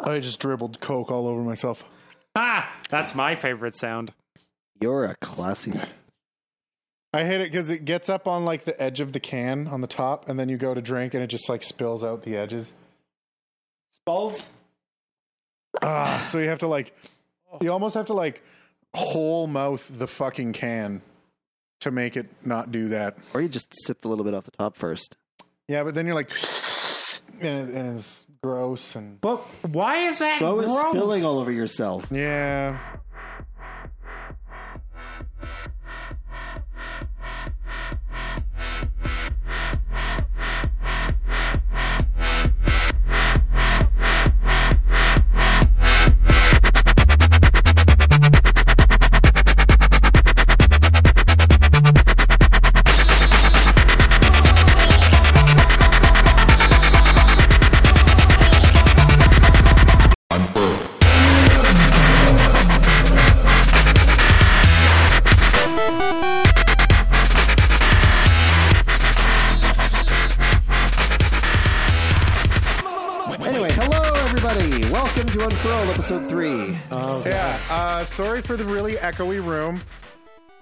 I just dribbled Coke all over myself. Ah, that's my favorite sound. You're a classy. I hate it because it gets up on like the edge of the can on the top, and then you go to drink, and it just like spills out the edges. Spalls? Ah, so you have to like, you almost have to like whole mouth the fucking can to make it not do that. Or you just sipped a little bit off the top first. Yeah, but then you're like, and, it, and it's gross and But why is that So is gross? spilling all over yourself. yeah. Uh, sorry for the really echoey room.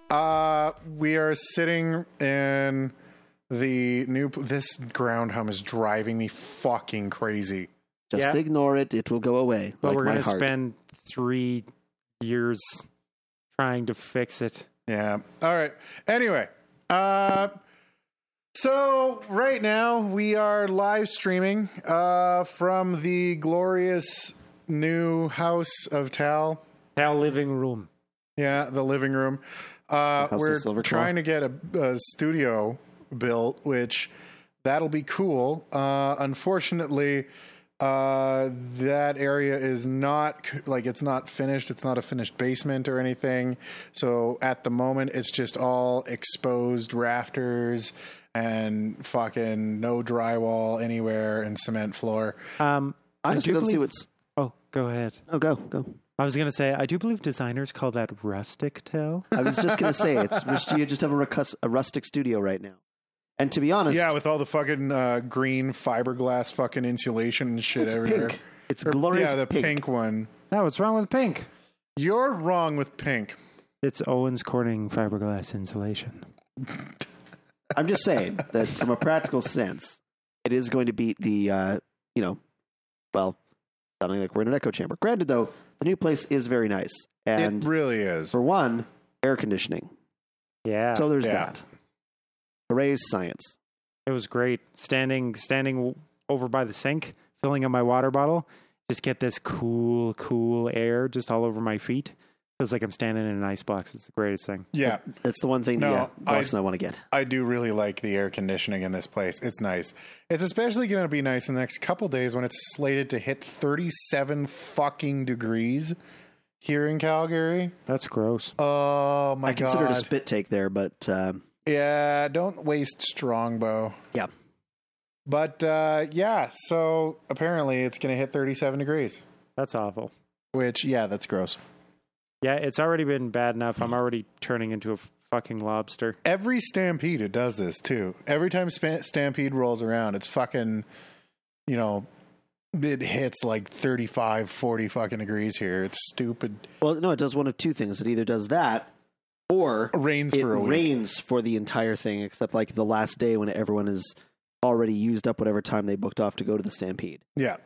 Uh, we are sitting in the new. This ground hum is driving me fucking crazy. Just Yeah. ignore it; it will go away. But like we're my going to heart. spend three years trying to fix it. Yeah. All right. Anyway, uh, so right now we are live streaming uh, from the glorious new house of Tal. Our living room. Yeah, the living room. Uh, House of we're Silverclaw. trying to get a, a studio built, which that'll be cool. Uh, unfortunately, uh, that area is not c- like it's not finished. It's not a finished basement or anything. So at the moment, it's just all exposed rafters and fucking no drywall anywhere and cement floor. Um, I I just do go to see believe- what's. oh, go ahead. Oh, go go. I was going to say, I do believe designers call that rustic tail. I was just gonna say it's just you just have a, ruckus, a rustic studio right now. And to be honest, Yeah, with all the fucking uh, green fiberglass fucking insulation and shit it's everywhere. pink. It's Or- glorious. Yeah, the pink. pink. one. No, what's wrong with pink? You're wrong with pink. It's Owens Corning fiberglass insulation. I'm just saying that from a practical sense, it is going to beat the, uh, you know, well, sounding like we're in an echo chamber. Granted, though, the new place is very nice, and it really is. for one, air conditioning. Yeah. So there's Yeah. that. Hooray, science! It was great standing standing over by the sink, filling up my water bottle. Just get this cool, cool air just all over my feet. Feels like I'm standing in an ice box. It's the greatest thing. Yeah, That's the one thing No, that yeah, I- I want to get. I do really like the air conditioning in this place. It's nice. It's especially going to be nice in the next couple days when it's slated to hit 37 fucking degrees here in Calgary. That's gross. Oh my I considered god. a spit take there, but um, yeah, don't waste strongbow. yeah, But uh, yeah, so apparently it's going to hit 37 degrees, That's awful. which yeah, that's gross. Yeah, it's already been bad enough. I'm already turning into a fucking lobster. Every Stampede, it does this too. Every time Sp- Stampede rolls around, it's fucking, you know, it hits like 35, 40 fucking degrees here. It's stupid. well, no, it does one of two things. It either does that, or It rains it for a week. rains for the entire thing, except like the last day when everyone is already used up whatever time they booked off to go to the Stampede. Yeah.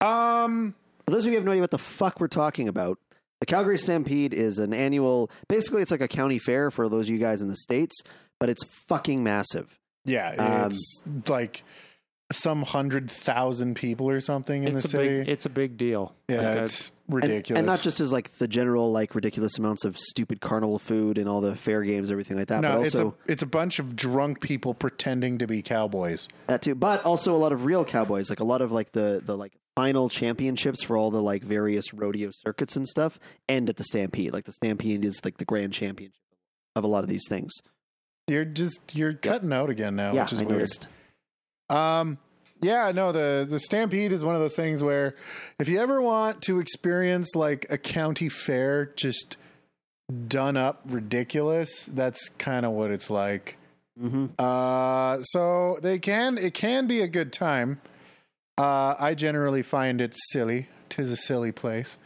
Um. For those of you who have no idea what the fuck we're talking about, the Calgary Stampede is an annual. Basically, it's like a county fair for those of you guys in the states, but it's fucking massive. Yeah. Um, It's like some hundred thousand people or something in the city. big. It's a big deal. yeah, Like, it's ridiculous. And, not just as like the general like ridiculous amounts of stupid carnival food and all the fair games, everything like that, no, but it's also a it's a bunch of drunk people pretending to be cowboys. that too. But also a lot of real cowboys, like a lot of like the the like final championships for all the like various rodeo circuits and stuff end at the Stampede. Like the Stampede is like the grand championship of a lot of these things. You're just you're cutting out again now, yeah, which is I weird. noticed. Um, yeah, no, the the Stampede is one of those things where if you ever want to experience like a county fair just done up ridiculous, that's kind of what it's like. hmm Uh, so they can it can be a good time. Uh, I generally find it silly. Tis a silly place.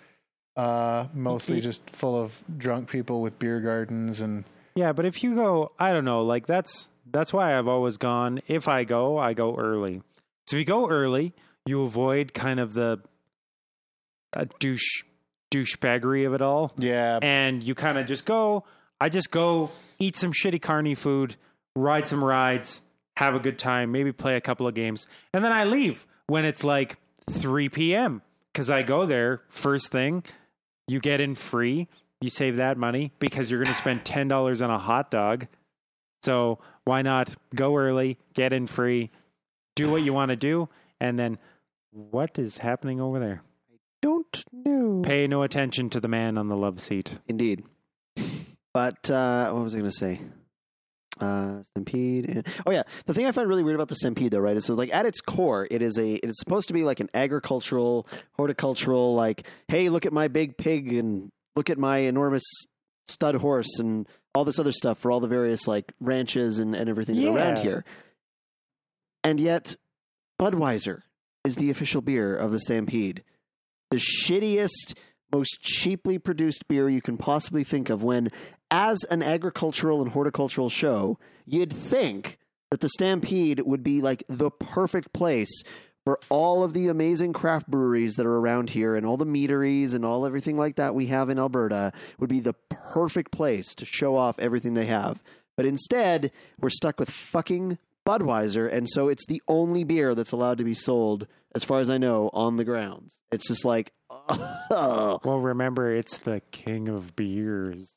Uh, mostly Okay. just full of drunk people with beer gardens and Yeah, but if you go, I don't know, like that's that's why I've always gone. If I go, I go early. So if you go early, you avoid kind of the uh, douche douchebaggery of it all, yeah, and you kind of just go. I just go eat some shitty carny food, ride some rides, have a good time, maybe play a couple of games, and then I leave when it's like 3 p.m. because I go there first thing. You get in free. You save that money because you're going to spend ten dollars on a hot dog. So why not go early, get in free, do what you want to do, and then what is happening over there? I don't know. Pay no attention to the man on the love seat. Indeed. But uh, what was I going to say? Uh, Stampede. And, oh yeah, the thing I find really weird about the Stampede, though, right, is so like at its core, it is a it is supposed to be like an agricultural, horticultural, like, hey, look at my big pig and look at my enormous stud horse and all this other stuff for all the various like ranches and, and everything are around here. And yet, Budweiser is the official beer of the Stampede. The shittiest, most cheaply produced beer you can possibly think of when, as an agricultural and horticultural show, you'd think that the Stampede would be like the perfect place for all of the amazing craft breweries that are around here and all the meaderies and all everything like that we have in Alberta would be the perfect place to show off everything they have. But instead, we're stuck with fucking Budweiser, and so it's the only beer that's allowed to be sold, as far as I know, on the grounds. It's just like, oh, Well, remember, it's the king of beers.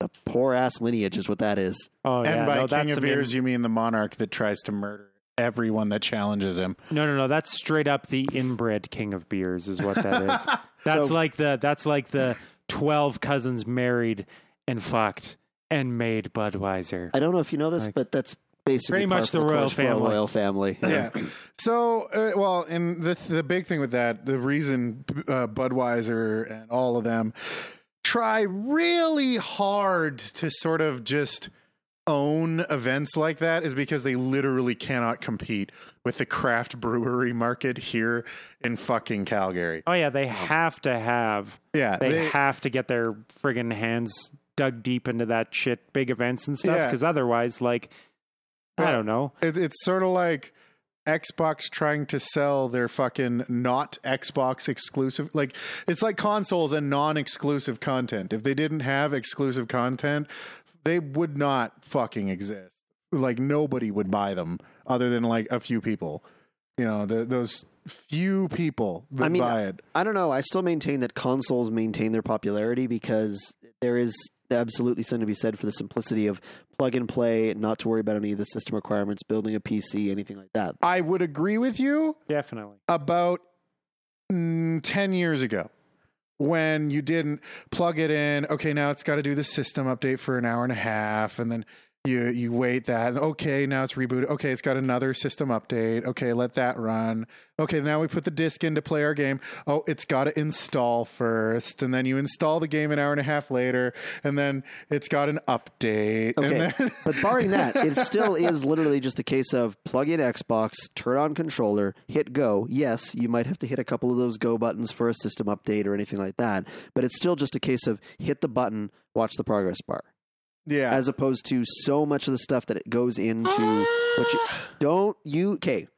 The poor ass lineage is what that is. Oh and yeah, by no, king that's of I mean- beers, you mean the monarch that tries to murder everyone that challenges him. No, no, no. That's straight up the inbred king of beers, is what that is. That's So- like the that's like the twelve cousins married and fucked and made Budweiser. I don't know if you know this, Like- but that's basically Pretty much the royal course for a family. royal family. yeah. So, uh, well, and the the big thing with that, the reason uh, Budweiser and all of them try really hard to sort of just own events like that is because they literally cannot compete with the craft brewery market here in fucking Calgary. Oh yeah, they have to have Yeah, they, have to get their friggin' hands dug deep into that shit, big events and stuff, Yeah. because otherwise, like, I don't know. It, it's sort of like Xbox trying to sell their fucking not Xbox exclusive. Like it's like consoles and non-exclusive content. If they didn't have exclusive content, they would not fucking exist. Like nobody would buy them other than like a few people. You know, the, those few people that I mean, buy it. I don't know. I still maintain that consoles maintain their popularity because there is absolutely something to be said for the simplicity of plug and play, not to worry about any of the system requirements, building a PC, anything like that. I would agree with you. Definitely. about mm, 10 years ago when you didn't plug it in okay now it's got to do the system update for an hour and a half and then you you wait that and okay now it's rebooted. Okay it's got another system update. Okay let that run. Okay now we put the disk in to play our game. Oh it's got to install first and then you install the game an hour and a half later and then it's got an update Okay, then- but barring that, it still is literally just the case of plug in Xbox, turn on controller, hit go. Yes, you might have to hit a couple of those go buttons for a system update or anything like that, but it's still just a case of hit the button, watch the progress bar, yeah as opposed to so much of the stuff that it goes into what you don't you okay.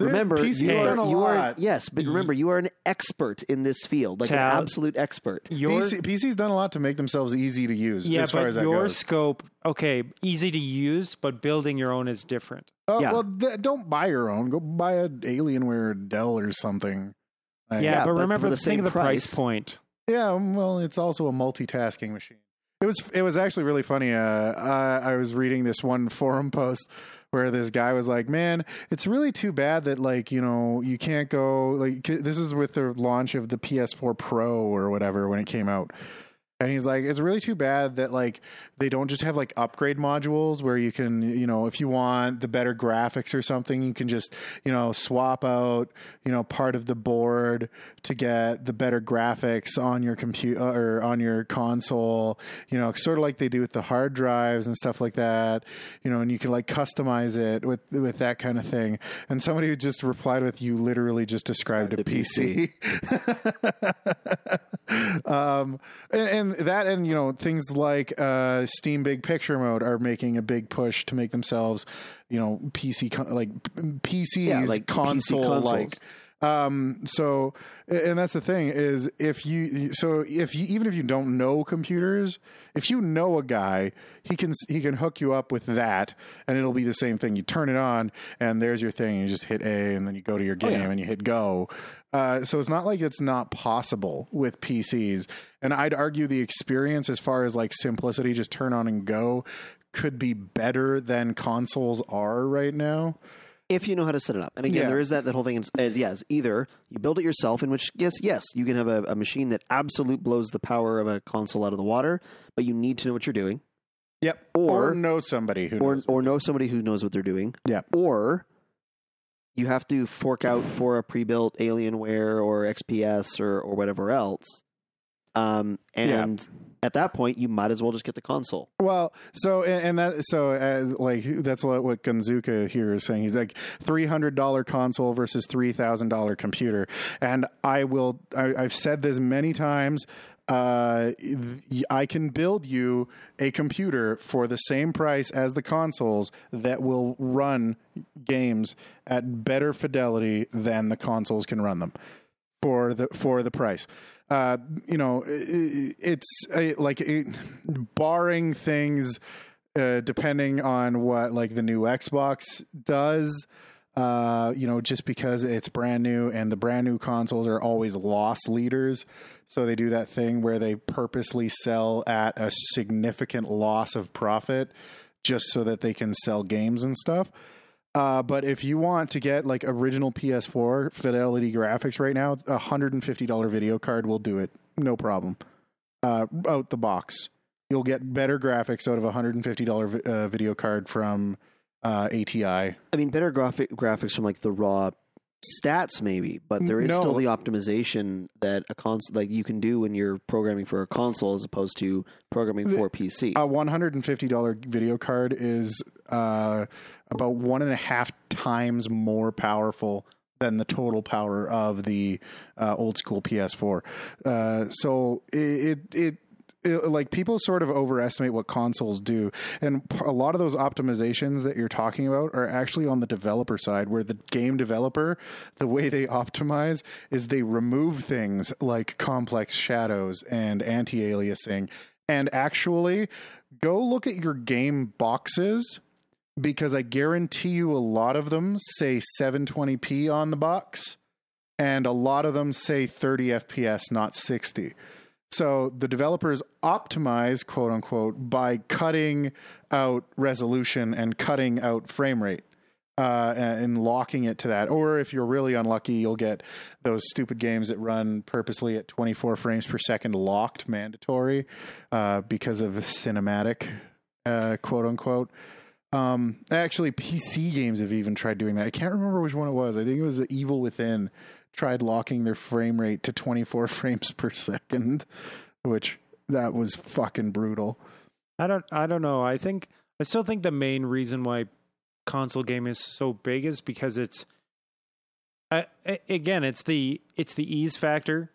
Remember, PC's you done are, a you are lot. yes, but mm-hmm. remember, you are an expert in this field, like an Tal- absolute expert. Your PC, PC's done a lot to make themselves easy to use yeah, as far but as that your goes. scope, okay, easy to use, but building your own is different. Oh, Yeah. well, th- don't buy your own. Go buy an Alienware Dell or something. Like- Yeah, Yeah, but but remember, the think same of the price, price. point. yeah. Well, it's also a multitasking machine. It was. It was actually really funny. Uh, I, I was reading this one forum post where this guy was like, "Man, it's really too bad that like you know you can't go like this is with the launch of the PS4 Pro or whatever when it came out." And he's like, it's really too bad that like they don't just have like upgrade modules where you can, you know, if you want the better graphics or something, you can just, you know, swap out, you know, part of the board to get the better graphics on your computer or on your console, you know, sort of like they do with the hard drives and stuff like that, you know, and you can like customize it with with that kind of thing. And somebody just replied with, "You literally just described a PC." um, and, and that, and you know, things like uh, Steam Big Picture Mode are making a big push to make themselves, you know, PC con- like PCs Yeah, like PC console like. Um, so, and that's the thing is if you, so if you, even if you don't know computers, if you know a guy, he can, he can hook you up with that and it'll be the same thing. You turn it on and there's your thing. You just hit A and then you go to your game yeah. and you hit go. Uh, so it's not like it's not possible with PCs. And I'd argue the experience as far as like simplicity, just turn on and go could be better than consoles are right now. If you know how to set it up. And again, Yeah. there is that that whole thing. Is, uh, yes, either you build it yourself, in which yes, yes, you can have a, a machine that absolute blows the power of a console out of the water, but you need to know what you're doing, Yep. Or- Or, know somebody who or knows. or know somebody who knows what they're doing. Yeah. Or you have to fork out for a pre-built Alienware or XPS or or whatever else. Um, and at that point, you might as well just get the console. Well, so and, and that so uh, like that's what Gunzuka here is saying. He's like three hundred dollar console versus three thousand dollar computer, and I will. I, I've said this many times. Uh, I can build you a computer for the same price as the consoles that will run games at better fidelity than the consoles can run them for the for the price. Uh, you know, i- it's uh, like it, barring things uh, depending on what like the new Xbox does. Uh, you know, just because it's brand new and the brand new consoles are always loss leaders. So they do that thing where they purposely sell at a significant loss of profit just so that they can sell games and stuff. Uh, but if you want to get like original PS4 fidelity graphics right now, a hundred and fifty dollar video card will do it, no problem. Uh, out the box, you'll get better graphics out of a hundred and fifty dollar uh, video card from uh, ATI. I mean, better graphic graphics from like the raw stats, maybe, but there is No. still the optimization that a console like you can do when you're programming for a console as opposed to programming for a PC. A one hundred and fifty dollar video card is uh, about one and a half times more powerful than the total power of the uh, old school PS4. Uh, so it, it it. Like people sort of overestimate what consoles do, and a lot of those optimizations that you're talking about are actually on the developer side, where the game developer, the way they optimize is they remove things like complex shadows and anti-aliasing, and actually go look at your game boxes because I guarantee you a lot of them say 720p on the box and a lot of them say 30 FPS, not 60. So the developers optimize, quote unquote, by cutting out resolution and cutting out frame rate. Uh, and locking it to that, or if you're really unlucky, you'll get those stupid games that run purposely at 24 frames per second, locked mandatory, uh, because of cinematic, uh, quote unquote. Um, actually, PC games have even tried doing that. I can't remember which one it was. I think it was the Evil Within tried locking their frame rate to 24 frames per second, which that was fucking brutal. I don't I don't know. I think I still think the main reason why console game is so big is because it's I, again, it's the it's the ease factor,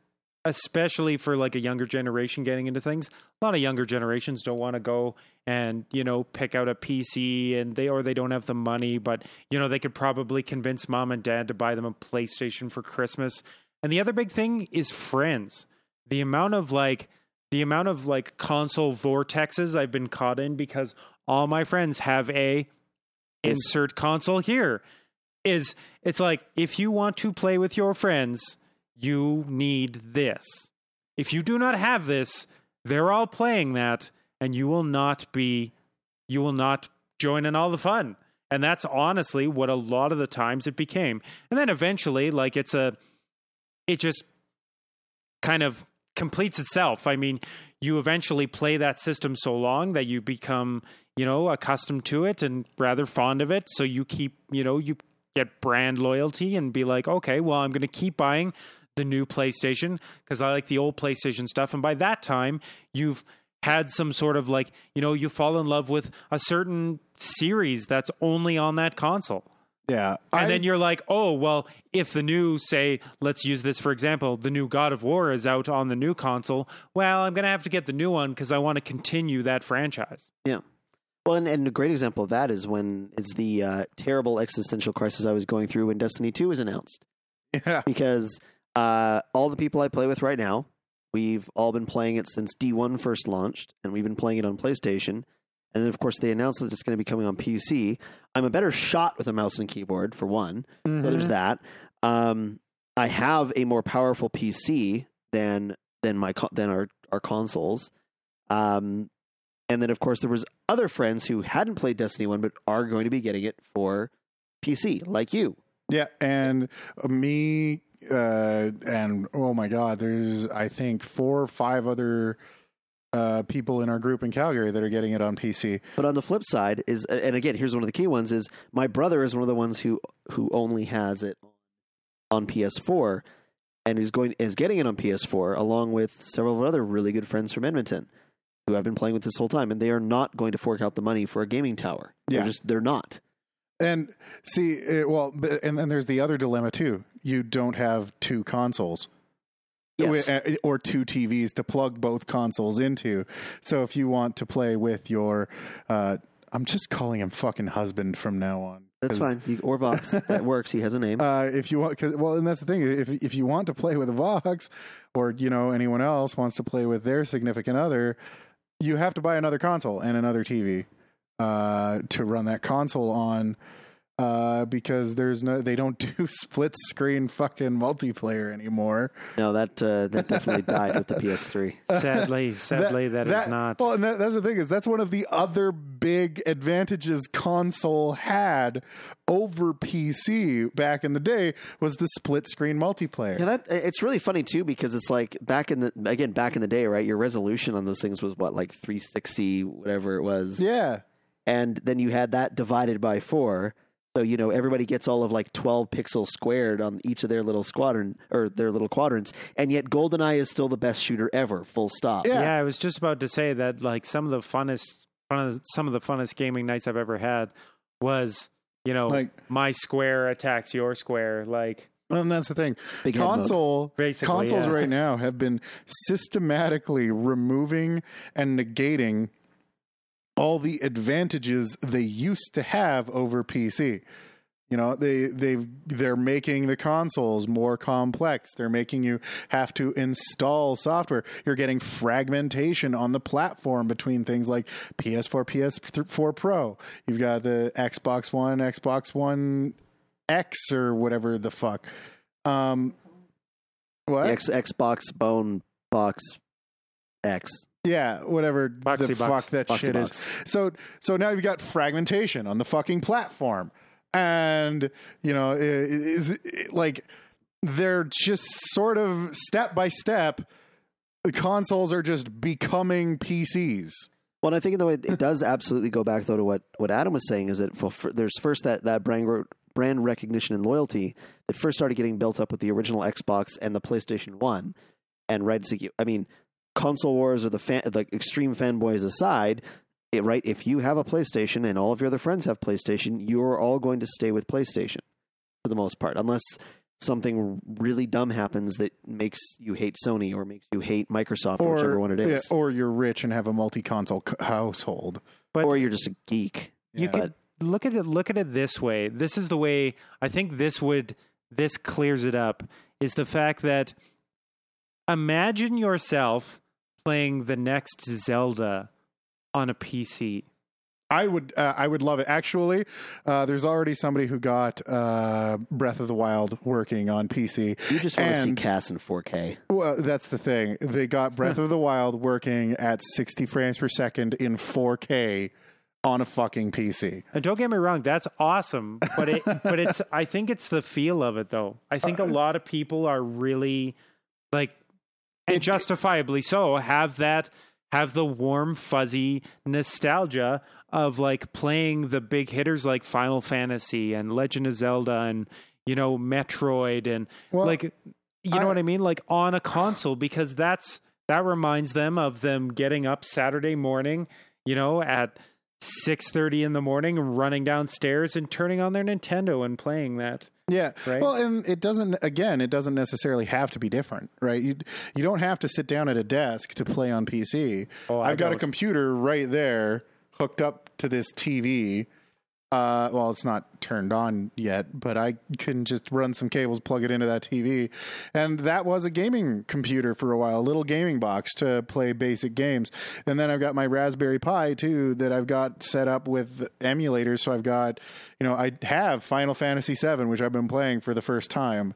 especially for like a younger generation getting into things. A lot of younger generations don't want to go and, you know, pick out a PC and they or they don't have the money, but you know, they could probably convince mom and dad to buy them a PlayStation for Christmas. And the other big thing is friends. The amount of like the amount of like console vortexes I've been caught in because all my friends have a insert console here is it's like if you want to play with your friends, you need this. If you do not have this, they're all playing that and you will not be you will not join in all the fun. And that's honestly what a lot of the times it became. And then eventually like it's a it just kind of completes itself. I mean, you eventually play that system so long that you become, you know, accustomed to it and rather fond of it. So you keep, you know, you get brand loyalty and be like, okay, well, I'm going to keep buying the new PlayStation because I like the old PlayStation stuff. And by that time, you've had some sort of like, you know, you fall in love with a certain series that's only on that console. Yeah. And I- then you're like, oh, well, if the new, say, let's use this for example, the new God of War is out on the new console, well, I'm going to have to get the new one because I want to continue that franchise. Yeah. Well, and, and a great example of that is when it's the uh, terrible existential crisis I was going through when Destiny 2 was announced. yeah. Because uh, all the people I play with right now, we've all been playing it since D1 first launched, and we've been playing it on PlayStation. And then, of course, they announced that it's going to be coming on PC. I'm a better shot with a mouse and keyboard, for one. So Mm-hmm. there's that. Um, I have a more powerful PC than than my co- than our our consoles. Um, and then of course there was other friends who hadn't played Destiny one but are going to be getting it for PC, like you. Yeah, and me uh and oh my god, there's I think four or five other uh people in our group in Calgary that are getting it on PC. But on the flip side is, and again, here's one of the key ones: is my brother is one of the ones who who only has it on PS4, and who's going is getting it on PS4 along with several of other really good friends from Edmonton who I've been playing with this whole time, and they are not going to fork out the money for a gaming tower. They're Yeah. just they're not. And see, it, well, and then there's the other dilemma too. You don't have two consoles. Yes. Uh, or two TVs to plug both consoles into. So if you want to play with your, uh, I'm just calling him fucking husband from now on. That's fine. You, or Vox. that works. He has a name. Uh, if you want, cause, well, and that's the thing. If if you want to play with a Vox, or you know anyone else wants to play with their significant other, you have to buy another console and another TV uh, to run that console on. Uh, because there's no, they don't do split screen fucking multiplayer anymore. no, that uh, that definitely died with the PS3. Sadly, sadly, that is not. Well, and that, that's the thing is that's one of the other big advantages console had over PC back in the day was the split screen multiplayer. Yeah, that it's really funny too because it's like back in the again back in the day, right? Your resolution on those things was what like 360, whatever it was. yeah. and then you had that divided by four. So you know everybody gets all of like twelve pixels squared on each of their little squadron or their little quadrants, and yet GoldenEye is still the best shooter ever. Full stop. Yeah. Yeah, I was just about to say that like some of the funnest, fun of, some of the funnest gaming nights I've ever had was you know Like- my square attacks your square. Like And that's the thing. Big. Console Basically, consoles yeah. right now have been systematically removing and negating all the advantages they used to have over PC. You know, they they they're making the consoles more complex. They're making you have to install software. You're getting fragmentation on the platform between things like PS4, PS4 Pro. You've got the Xbox One, Xbox One X or whatever the fuck. Um what? X, Xbox Bone Box X. Yeah, whatever Boxy the box. fuck that Boxy shit box. is. So so now you've got fragmentation on the fucking platform, and you know i- is is- like they're just sort of step by step. The consoles are just becoming PCs. Well, and I think though it, it does absolutely go back though to what, what Adam was saying is that for, for, there's first that that brand brand recognition and loyalty that first started getting built up with the original Xbox and the PlayStation One, and right, so you, I mean, console wars or the fan, like extreme fanboys aside, it, right? If you have a PlayStation and all of your other friends have PlayStation, you are all going to stay with PlayStation for the most part, unless something really dumb happens that makes you hate Sony or makes you hate Microsoft or, whichever one it is. yeah, or you're rich and have a multi-console c- household. But or you're just a geek. you Yeah. could look at it look at it this way. This is the way I think this would this clears it up is the fact that imagine yourself playing the next Zelda on a PC. I would uh, I would love it. Actually, uh, there's already somebody who got uh, Breath of the Wild working on PC. You just want to see And- Cass in 4K. Well, that's the thing. They got Breath of the Wild working at 60 frames per second in 4K on a fucking PC. And don't get me wrong, that's awesome. But it but it's I think it's the feel of it though. I think a lot of people are really like and justifiably so, have that have the warm fuzzy nostalgia of like playing the big hitters like Final Fantasy and Legend of Zelda and you know Metroid and Well, like you know I- what I mean like on a console because that's that reminds them of them getting up Saturday morning, you know, at 6:30 in the morning running downstairs and turning on their Nintendo and playing that. Yeah. Right? Well, and it doesn't. Again, it doesn't necessarily have to be different, right? You you don't have to sit down at a desk to play on PC. Oh, I've got a don't. computer right there hooked up to this TV. Uh, well, it's not turned on yet, but I can just run some cables, plug it into that TV, and that was a gaming computer for a while, a little gaming box to play basic games. And then I've got my Raspberry Pi too that I've got set up with emulators. So I've got, you know, I have Final Fantasy VII, which I've been playing for the first time.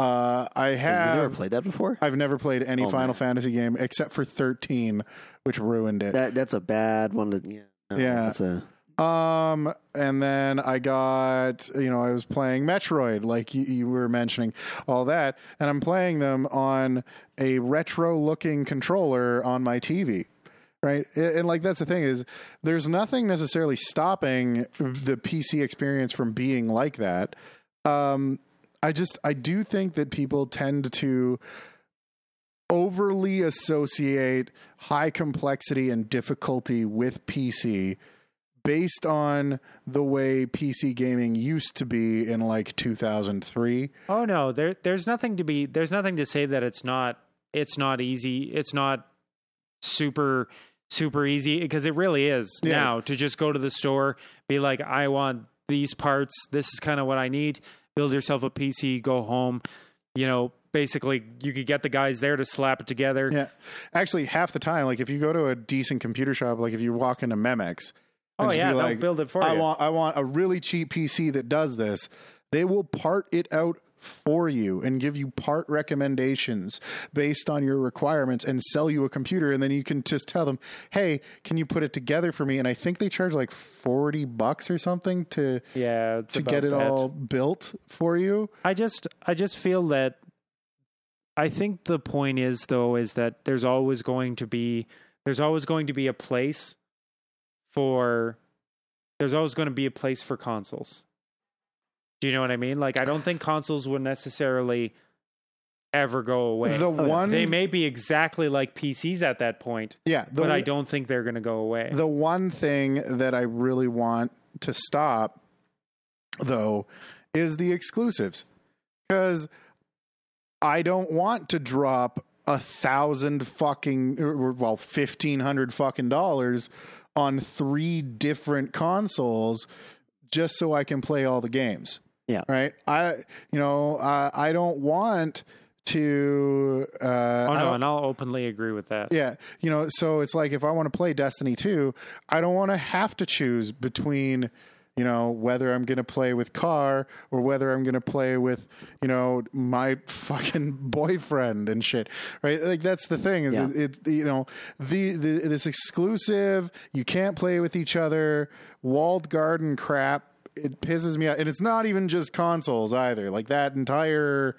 Uh, I Have have. you never played that before? I've never played any Oh, Final man. Fantasy game except for 13, which ruined it. That that's a bad one to yeah. no, Yeah. That's a Um, and then I got, you know, I was playing Metroid, like you, you were mentioning, all that, and I'm playing them on a retro looking controller on my TV. Right. And, like, that's the thing is there's nothing necessarily stopping the PC experience from being like that. Um, I just, I do think that people tend to overly associate high complexity and difficulty with PC based on the way PC gaming used to be in like 2003. Oh no, there there's nothing to be there's nothing to say that it's not it's not easy. It's not super super easy because it really is Yeah. now to just go to the store, be like I want these parts, this is kind of what I need, build yourself a PC, go home, you know, basically you could get the guys there to slap it together. Yeah. Actually, half the time, like if you go to a decent computer shop, like if you walk into Memex, Oh yeah, they'll like, build it for I you. want I want a really cheap PC that does this. They will part it out for you and give you part recommendations based on your requirements and sell you a computer and then you can just tell them, "Hey, can you put it together for me?" And I think they charge like 40 bucks or something to yeah, to get it that. all built for you. I just I just feel that I think the point is though is that there's always going to be there's always going to be a place for there's always going to be a place for consoles. Do you know what I mean? Like I don't think consoles would necessarily ever go away. The oh, one they may be exactly like PCs at that point, yeah, the but I don't think they're going to go away. The one thing that I really want to stop, though, is the exclusives. Because I don't want to drop a thousand fucking, well, fifteen hundred fucking dollars on three different consoles just so I can play all the games. Yeah. Right. I, you know, I, I don't want to. Uh, oh no, don't- and I'll openly agree with that. yeah, you know, so it's like if I want to play Destiny 2, I don't want to have to choose between, you know, whether I'm going to play with Car or whether I'm going to play with, you know, my fucking boyfriend and shit. Right? Like that's the thing is Yeah. it, you know, the, the this exclusive, you can't play with each other, walled garden crap. It pisses me out. And it's not even just consoles either. Like that entire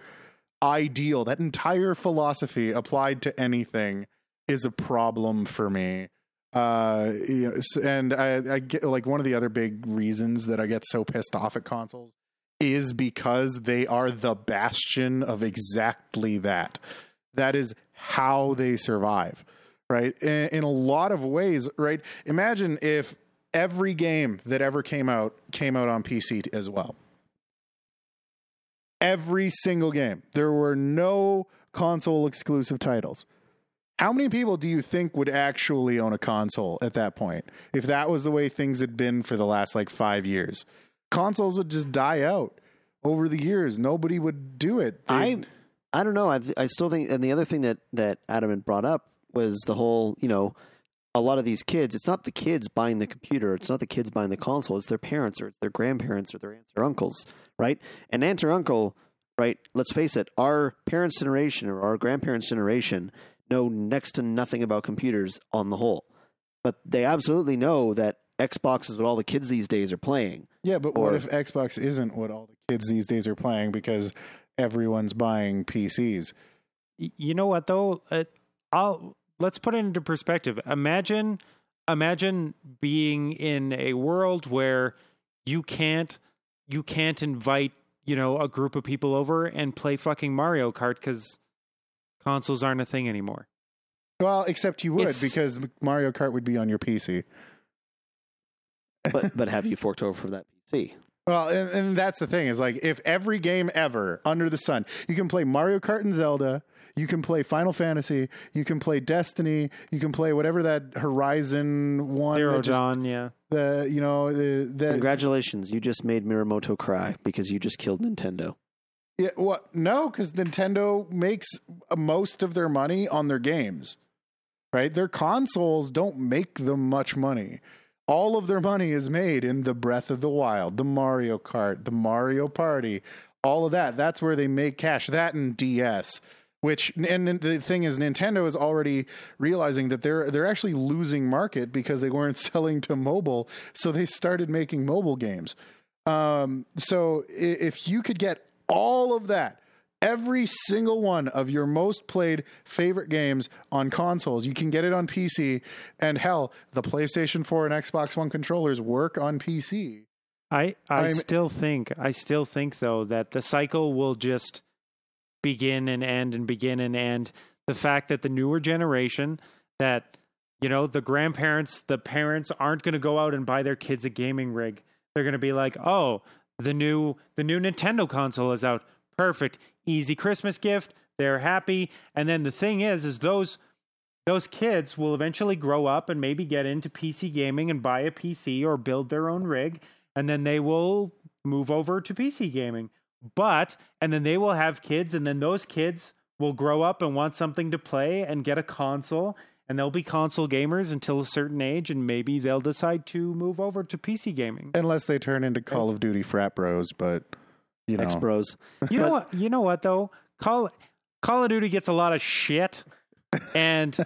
ideal, that entire philosophy applied to anything is a problem for me. Uh, you know, and I, I get like one of the other big reasons that I get so pissed off at consoles is because they are the bastion of exactly that. That is how they survive, right? In, in a lot of ways, right? Imagine if every game that ever came out came out on PC as well every single game. There were no console exclusive titles. How many people do you think would actually own a console at that point if that was the way things had been for the last like five years? Consoles would just die out over the years. Nobody would do it. I I don't know. I I still think, and the other thing that that Adam had brought up was the whole, you know, a lot of these kids. It's not the kids buying the computer. It's not the kids buying the console. It's their parents or it's their grandparents or their aunts or uncles, right? And aunt or uncle, right? Let's face it. Our parents' generation or our grandparents' generation know next to nothing about computers on the whole, but they absolutely know that Xbox is what all the kids these days are playing. yeah, but or- what if Xbox isn't what all the kids these days are playing because everyone's buying PCs? You know what though? Uh, I'll let's put it into perspective. Imagine, imagine being in a world where you can't, you can't invite, you know, a group of people over and play fucking Mario Kart because consoles aren't a thing anymore. Well, except you would It's- because Mario Kart would be on your PC. But but have you forked over for that PC? Well, and, and that's the thing is like if every game ever under the sun, you can play Mario Kart and Zelda, you can play Final Fantasy, you can play Destiny, you can play whatever that Horizon one, Zero that just, Dawn, yeah. the you know the, the Congratulations, you just made Miyamoto cry because you just killed Nintendo. Yeah, what no, because Nintendo makes most of their money on their games, right? Their consoles don't make them much money. All of their money is made in the Breath of the Wild, the Mario Kart, the Mario Party, all of that. That's where they make cash. That and DS. Which and the thing is, Nintendo is already realizing that they're they're actually losing market because they weren't selling to mobile, so they started making mobile games. Um, so if you could get all of that, every single one of your most played favorite games on consoles, you can get it on PC. And hell, the PlayStation 4 and Xbox One controllers work on PC. I I I'm- still think I still think though that the cycle will just begin and end and begin and end. The fact that the newer generation that you know the grandparents, the parents aren't going to go out and buy their kids a gaming rig. They're going to be like, "Oh, the new the new Nintendo console is out. Perfect. Easy Christmas gift. They're happy." And then the thing is is those those kids will eventually grow up and maybe get into PC gaming and buy a PC or build their own rig and then they will move over to PC gaming. But and then they will have kids and then those kids will grow up and want something to play and get a console and they'll be console gamers until a certain age and maybe they'll decide to move over to PC gaming. Unless they turn into Call of Duty frat bros, but you know. X Bros. You know what? You know what though? Call Call of Duty gets a lot of shit, and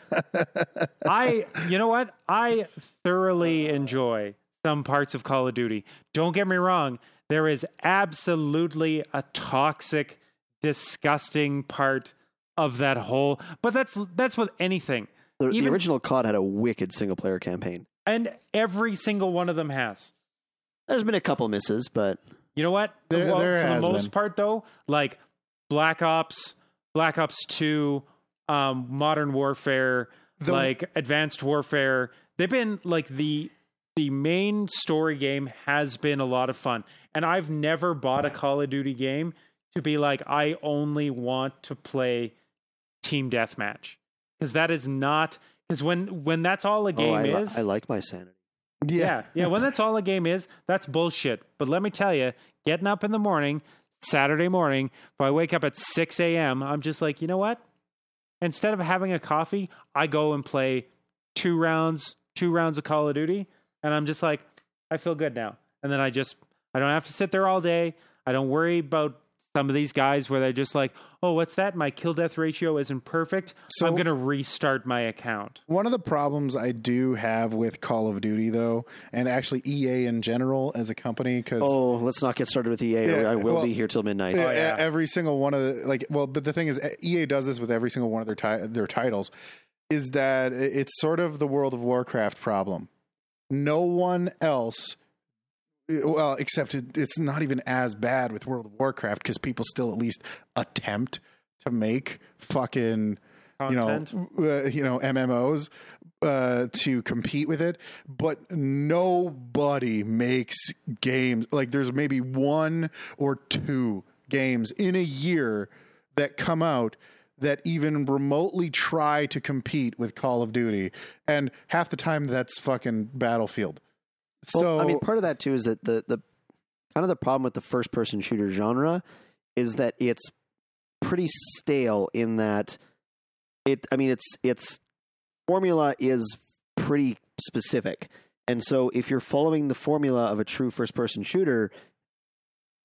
I, you know what? I thoroughly enjoy some parts of Call of Duty. Don't get me wrong. There is absolutely a toxic, disgusting part of that whole. But that's that's with anything, The, the original COD had a wicked single player campaign. and every single one of them has. There's been a couple misses, but You know what? There- well, there for has the most been. part, though, like Black Ops, Black Ops Two, um, Modern Warfare, The- like Advanced Warfare, they've been like the the main story game has been a lot of fun, and I've never bought a Call of Duty game to be like I only want to play team deathmatch because that is not because when when that's all a oh, game I, is I like my sanity. yeah, yeah. When that's all a game is, that's bullshit. But let me tell you, getting up in the morning, Saturday morning, if I wake up at 6 a.m., I'm just like, you know what? Instead of having a coffee, I go and play two rounds, two rounds of Call of Duty, and I'm just like, I feel good now. And then I just, I don't have to sit there all day. I don't worry about some of these guys where they're just like, oh, what's that? My kill death ratio isn't perfect. So- I'm going to restart my account. One of the problems I do have with Call of Duty, though, and actually EA in general as a company, because Oh, let's not get started with EA. Yeah, I will well, be here till midnight. Oh, yeah. every single one of the like, well, but the thing is, EA does this with every single one of their ti- their titles, is that it's sort of the World of Warcraft problem. No one else, well, except it, it's not even as bad with World of Warcraft because people still at least attempt to make fucking Content. you know, uh, you know, MMOs uh, to compete with it, but nobody makes games like there's maybe one or two games in a year that come out that even remotely try to compete with Call of Duty, and half the time that's fucking Battlefield. Well, So I mean, part of that too is that the the kind of the problem with the first person shooter genre is that it's pretty stale in that it. I mean, its its formula is pretty specific, and so if you're following the formula of a true first person shooter.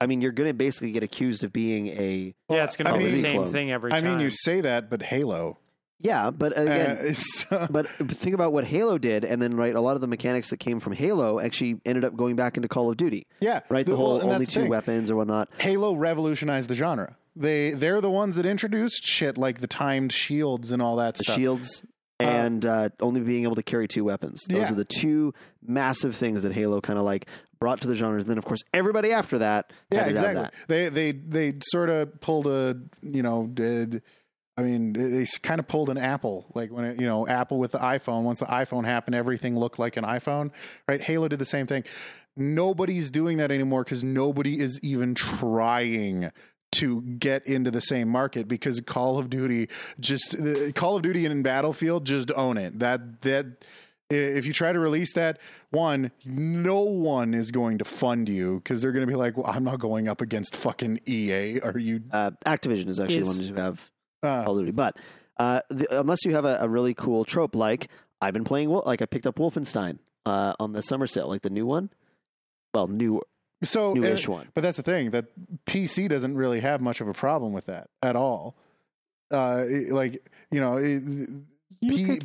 I mean, you're going to basically get accused of being a Yeah, it's going to be the same Clone. thing every time. I time. mean, you say that, but Halo. Yeah, but again, Uh, so- But think about what Halo did, and then right, a lot of the mechanics that came from Halo actually ended up going back into Call of Duty. yeah, Right, the, whole well, only two thing. weapons or whatnot. Halo revolutionized the genre. They they're the ones that introduced shit like the timed shields and all that The stuff. shields and uh, only being able to carry two weapons. Those Yeah. are the two massive things that Halo kind of like brought to the genre. And then, of course, everybody after that. Yeah, had to have exactly. that. They they they sort of pulled a you know did. I mean, they kind of pulled an Apple, like when it, you know Apple with the iPhone. Once the iPhone happened, everything looked like an iPhone, right? Halo did the same thing. Nobody's doing that anymore because nobody is even trying to get into the same market because Call of Duty just uh, Call of Duty and Battlefield just own it. That that if you try to release that one, no one is going to fund you because they're going to be like, "Well, I'm not going up against fucking EA." Are you? Uh, Activision is actually Is- the ones who have Uh, Call of Duty. But uh, the, unless you have a, a really cool trope, like I've been playing, Wol- like I picked up Wolfenstein uh, on the summer sale, like the new one. Well, new so, uh, newish one. but that's the thing that PC doesn't really have much of a problem with that at all. Uh, it- like you know, it, P,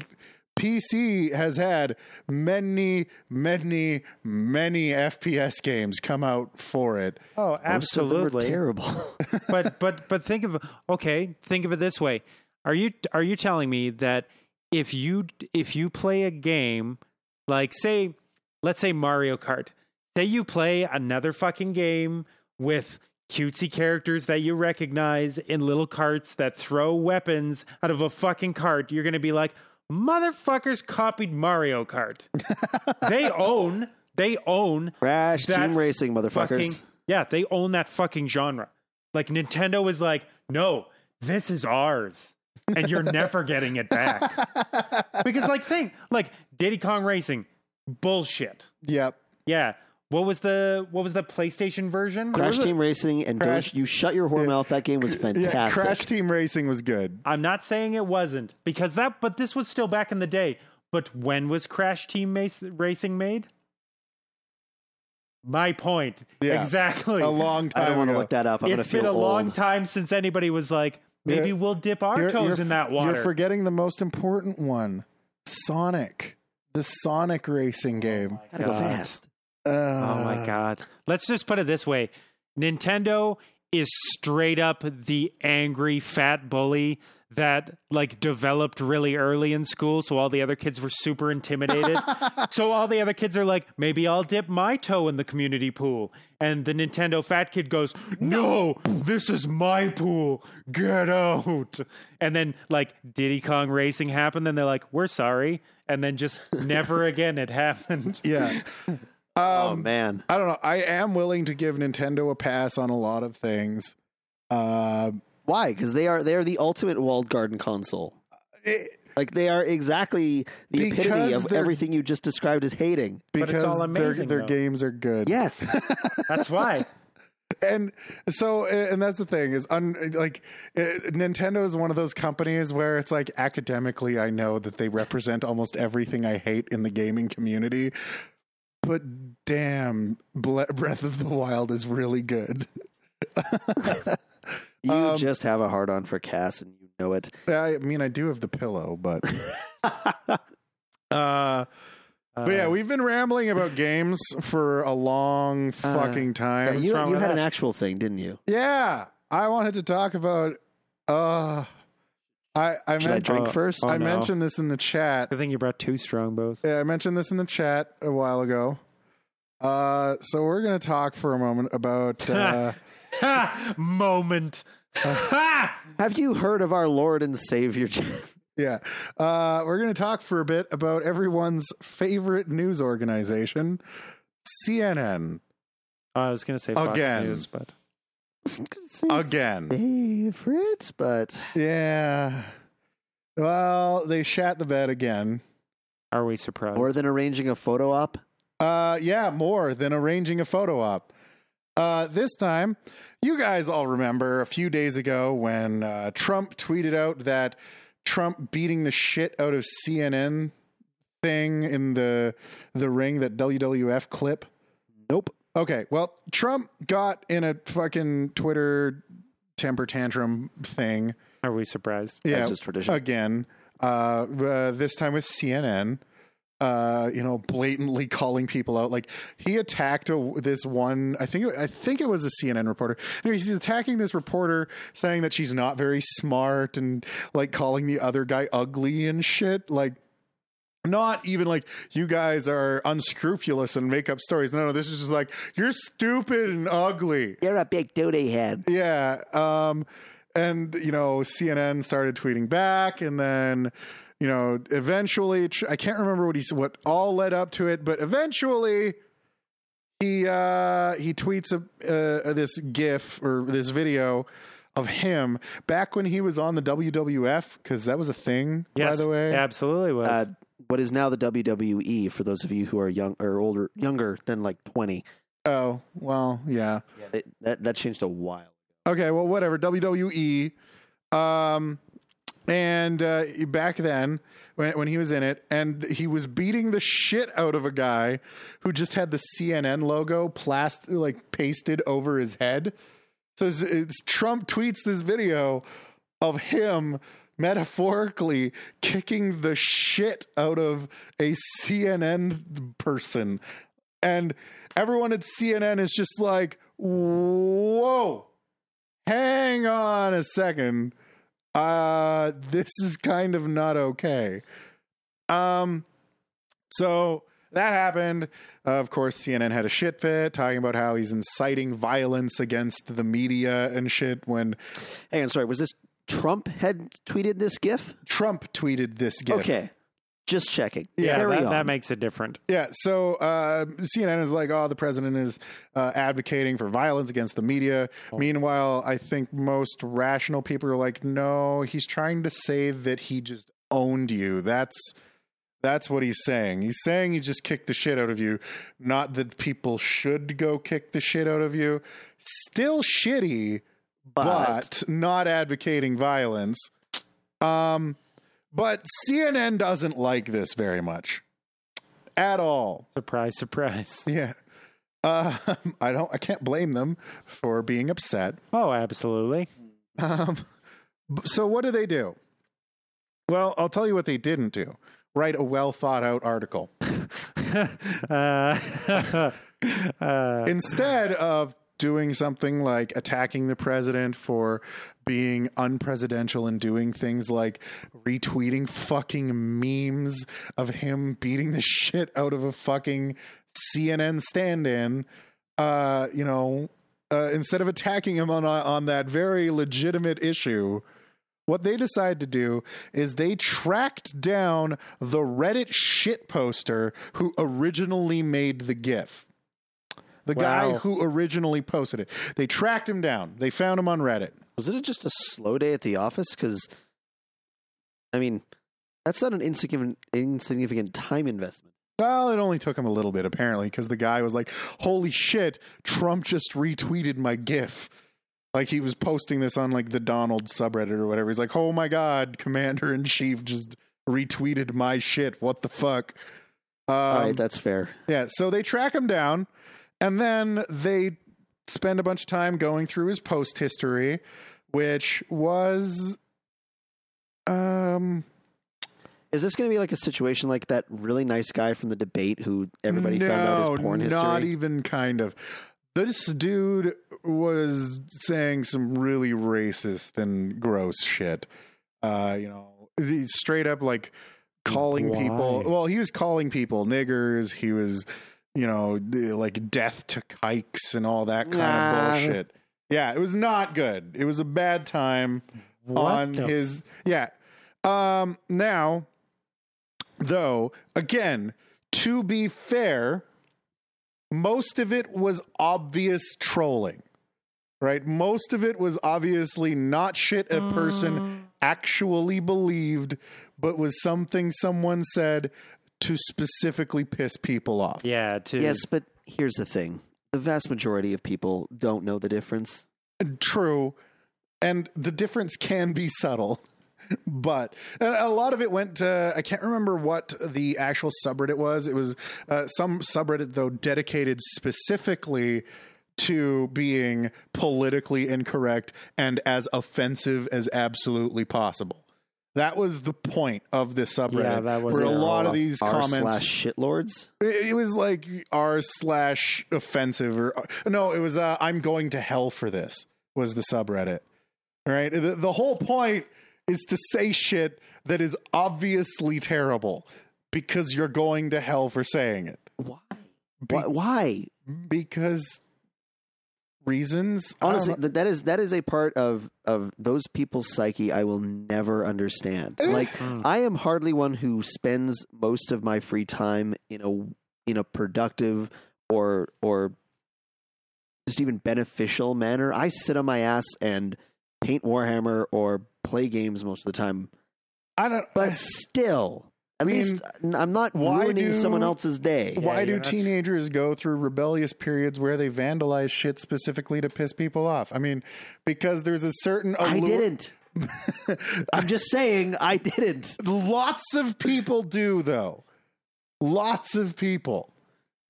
PC has had many, many, many FPS games come out for it. Oh, Most of them are absolutely. terrible. but but but think of okay, think of it this way. Are you are you telling me that if you if you play a game like say let's say Mario Kart, say you play another fucking game with cutesy characters that you recognize in little carts that throw weapons out of a fucking cart, you're going to be like, "Motherfuckers copied Mario Kart." they own they own Crash Team Racing, motherfuckers. fucking yeah, they own that fucking genre. Like Nintendo is like, no, this is ours, and you're never getting it back. Because like, think like Diddy Kong Racing, bullshit. Yep. Yeah, what was the what was the PlayStation version? Crash was it? Team Racing and Crash- you shut your whore mouth. That game was Yeah, fantastic. Crash Team Racing was good. I'm not saying it wasn't because that, but this was still back in the day. But when was Crash Team Racing made? My point. Yeah. Exactly. A long time I don't want to look that up. I'm going it's feel been a old. long time since anybody was like, maybe Yeah. we'll dip our You're- toes you're- in that water. You're forgetting the most important one Sonic. The Sonic racing oh game. Gotta go fast. Uh, oh my god. Let's just put it this way. Nintendo is straight up the angry fat bully that like developed really early in school so all the other kids were super intimidated. so all the other kids are like, maybe I'll dip my toe in the community pool. And the Nintendo fat kid goes, No, this is my pool. Get out. And then like Diddy Kong Racing happened, and they're like, We're sorry. And then just never again it happened. Yeah. Oh Um, man. I don't know. I am willing to give Nintendo a pass on a lot of things. Uh, Why? Because they are they are the ultimate walled garden console. it, Like they are exactly the epitome of everything you just described as hating. But because it's all their, amazing, their though. games are good. Yes. That's why. and so and that's the thing is un, like uh, nintendo is one of those companies where it's like academically i know that they represent almost everything i hate in the gaming community but damn Ble- breath of the wild is really good you Um, just have a hard on for Cass and you know it. i mean i do have the pillow but uh but yeah Uh, we've been rambling about games for a long fucking Yeah, time you you with had an actual thing, didn't you? yeah i wanted to talk about uh i i Should I drink first? oh, I no. mentioned this in the chat. I think you brought two strongbows. Yeah, I mentioned this in the chat a while ago. Uh, so we're gonna talk for a moment about. Uh, Moment. Ha! Have you heard of our Lord and Savior? yeah, uh, we're gonna talk for a bit about everyone's favorite news organization, CNN. Oh, I was going to say Fox Again. News, but Again, favorite, but yeah. Well, they shat the bed again. are we surprised? more than arranging a photo op. Uh, yeah, more than arranging a photo op. Uh, this time, you guys all remember a few days ago when uh, Trump tweeted out that Trump beating the shit out of CNN thing in the the ring, that WWF clip. Nope. Okay, well, Trump got in a fucking Twitter temper tantrum thing. are we surprised? Yeah, That's just tradition. again. Uh, uh, this time with CNN. uh, you know, blatantly calling people out. Like he attacked a, this one. I think I think it was a CNN reporter. Anyways, he's attacking this reporter, saying that she's not very smart and like calling the other guy ugly and shit. Like not even like you guys are unscrupulous and make up stories. No, no, this is just like you're stupid and ugly. You're a big duty head. Yeah. Um, and you know, CNN started tweeting back, and then you know, eventually, I can't remember what he what all led up to it, but eventually. He uh, he tweets a, uh, this GIF or this video of him back when he was on the WWF because that was a thing. Yes, by the way, absolutely was. Uh, what is now the WWE for those of you who are young or older, younger than like twenty. Oh well, yeah. Yeah, it, that that changed a while. Okay, well, whatever. WWE. Um, and uh, back then, when when he was in it, and he was beating the shit out of a guy who just had the CNN logo plast like pasted over his head. So it's, it's Trump tweets this video of him metaphorically kicking the shit out of a CNN person. And everyone at CNN is just like, whoa, hang on a second. Uh, this is kind of not okay. Um, so that happened. Uh, of course, CNN had a shit fit talking about how he's inciting violence against the media and shit when Hang on, sorry, was this Trump had tweeted this GIF? Trump tweeted this GIF. Okay, just checking. yeah, Carry that, that makes it different. Yeah, so uh, CNN is like, oh, the president is uh, advocating for violence against the media. Meanwhile, I think most rational people are like, no, he's trying to say that he just owned you. That's that's what he's saying. He's saying he just kicked the shit out of you, not that people should go kick the shit out of you. Still shitty, but, but not advocating violence. Um, but CNN doesn't like this very much at all. Surprise, surprise. Yeah. Uh, I don't. I can't blame them for being upset. Oh, absolutely. Um, so what do they do? Well, I'll tell you what they didn't do. Write a well thought out article. uh, uh, Instead of doing something like attacking the president for being unpresidential and doing things like retweeting fucking memes of him beating the shit out of a fucking CNN stand-in, uh, you know, uh, instead of attacking him on on that very legitimate issue, what they decided to do is they tracked down the Reddit shit poster who originally made the GIF. The guy who originally posted it. They tracked him down. They found him on Reddit. was it just a slow day at the office? Because, I mean, that's not an insignificant insignificant time investment. Well, it only took him a little bit, apparently, because the guy was like, Holy shit, Trump just retweeted my GIF. Like he was posting this on like the Donald subreddit or whatever. He's like, Oh my God, Commander in Chief just retweeted my shit. What the fuck? Um, All right, that's fair. Yeah, so they track him down and then they spend a bunch of time going through his post history, which was um Is this going to be like a situation like that really nice guy from the debate who everybody found out his porn history? Not even kind of. This dude was saying some really racist and gross shit. Uh, you know, straight up like calling Why? people. Well, he was calling people niggers. He was, you know, like death to kikes and all that kind Nah. of bullshit. Yeah, it was not good. It was a bad time what on the his yeah. Um now though, again, to be fair, most of it was obvious trolling. Right? Most of it was obviously not shit a person actually believed, but was something someone said to specifically piss people off. Yeah, to Yes, but here's the thing: the vast majority of people don't know the difference. True. And the difference can be subtle. But a lot of it went to, I can't remember what the actual subreddit was. It was uh, some subreddit, though, dedicated specifically to being politically incorrect and as offensive as absolutely possible. That was the point of this subreddit. Yeah, that was where a lot of these R comments slash shitlords. It it was like r slash offensive or no, it was uh, I'm going to hell for this was the subreddit. Right? The, the whole point is to say shit that is obviously terrible because you're going to hell for saying it. Why? Be- Why? Why? because reasons. Honestly, know. that that is that is a part of of those people's psyche I will never understand. Eh. Like Hmm. I am hardly one who spends most of my free time in a in a productive or or just even beneficial manner. I sit on my ass and paint Warhammer or play games most of the time. I don't. But still, at I mean, least I'm not ruining do- someone else's day. why Yeah, do you're not- teenagers go through rebellious periods where they vandalize shit specifically to piss people off? I mean, because there's a certain I didn't. I'm just saying I didn't. Lots of people do, though. Lots of people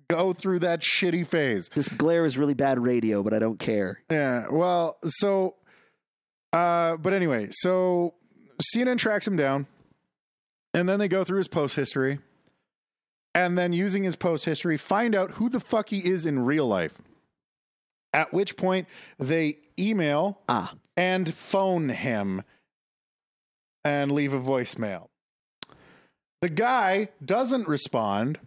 go through that shitty phase. This glare is really bad radio, but I don't care. Yeah. Well, so, uh, but anyway, so CNN tracks him down, and then they go through his post history, and then using his post history, find out who the fuck he is in real life. At which point, they email Ah, and phone him and leave a voicemail. The guy doesn't respond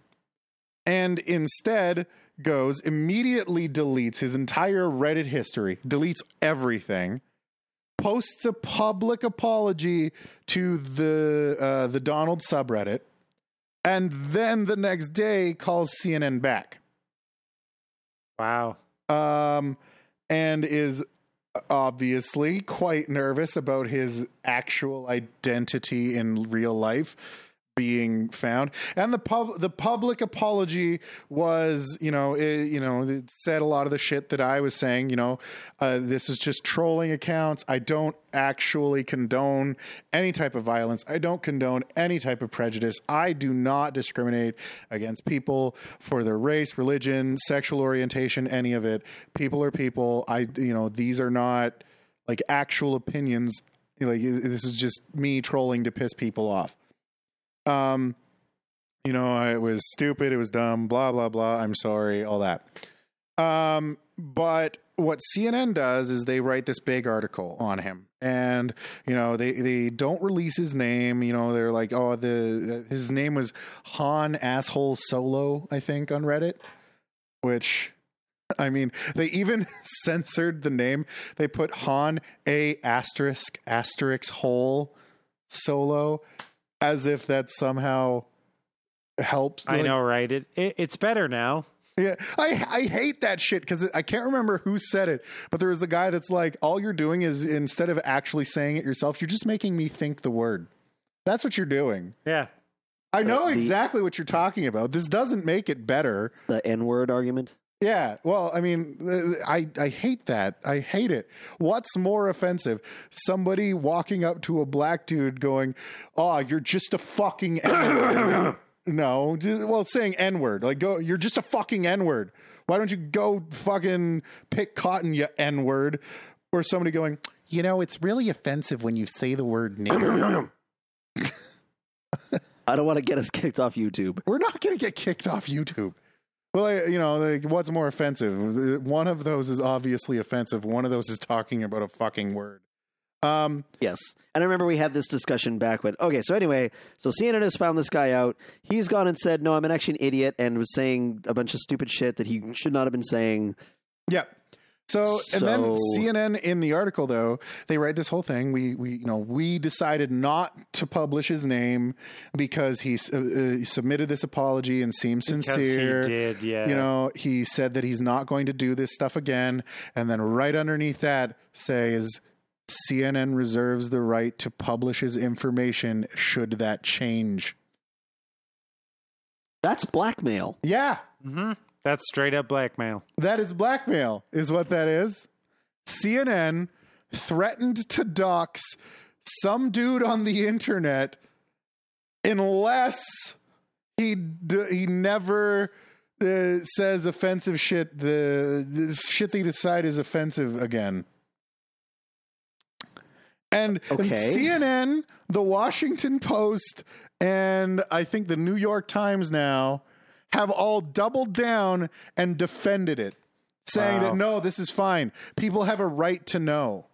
and instead goes immediately deletes his entire Reddit history, deletes everything, posts a public apology to the uh, the Donald subreddit, and then the next day calls CNN back Wow. um, and is obviously quite nervous about his actual identity in real life being found. And the pub the public apology was you know it, you know it said a lot of the shit that I was saying you know uh, this is just trolling accounts. I don't actually condone any type of violence. I don't condone any type of prejudice. I do not discriminate against people for their race religion sexual orientation any of it. People are people. I you know these are not like actual opinions. Like this is just me trolling to piss people off um you know it was stupid it was dumb blah blah blah i'm sorry all that um but what cnn does is they write this big article on him and you know they they don't release his name you know they're like oh the his name was han asshole solo i think on reddit which I mean, they even censored the name. They put Han A asterisk asterisk hole solo as if that somehow helps. I like- know, right? It, it it's better now. Yeah, I I hate that shit because I can't remember who said it, but there was a guy that's like, all you're doing is instead of actually saying it yourself, you're just making me think the word. That's what you're doing. Yeah. I know the- exactly what you're talking about. This doesn't make it better. the N word argument. Yeah, well, I mean, uh, I I hate that. I hate it. What's more offensive? Somebody walking up to a black dude going, "Oh, you're just a fucking N-word." no, just, well, saying N word, like go, you're just a fucking N word. Why don't you go fucking pick cotton, you N word? Or somebody going, you know, it's really offensive when you say the word nigger. I don't want to get us kicked off YouTube. We're not going to get kicked off YouTube. Well, you know, like, what's more offensive? One of those is obviously offensive. One of those is talking about a fucking word. Um, Yes. And I remember we had this discussion back when. Okay, so anyway, so CNN has found this guy out. He's gone and said, no, I'm an actually an idiot and was saying a bunch of stupid shit that he should not have been saying. yeah. So, and then CNN in the article though they write this whole thing. We we you know we decided not to publish his name because he uh, uh, submitted this apology and seemed Because sincere. he did, yeah. You know, he said that he's not going to do this stuff again. And then right underneath that says CNN reserves the right to publish his information should that change. That's blackmail. Yeah, hmm That's straight up blackmail. that is blackmail, is what that is. CNN threatened to dox some dude on the internet unless he d- he never uh, says offensive shit. The, the shit they decide is offensive again. And, and CNN, the Washington Post, and I think the New York Times now have all doubled down and defended it, saying Wow. that no, this is fine. People have a right to know.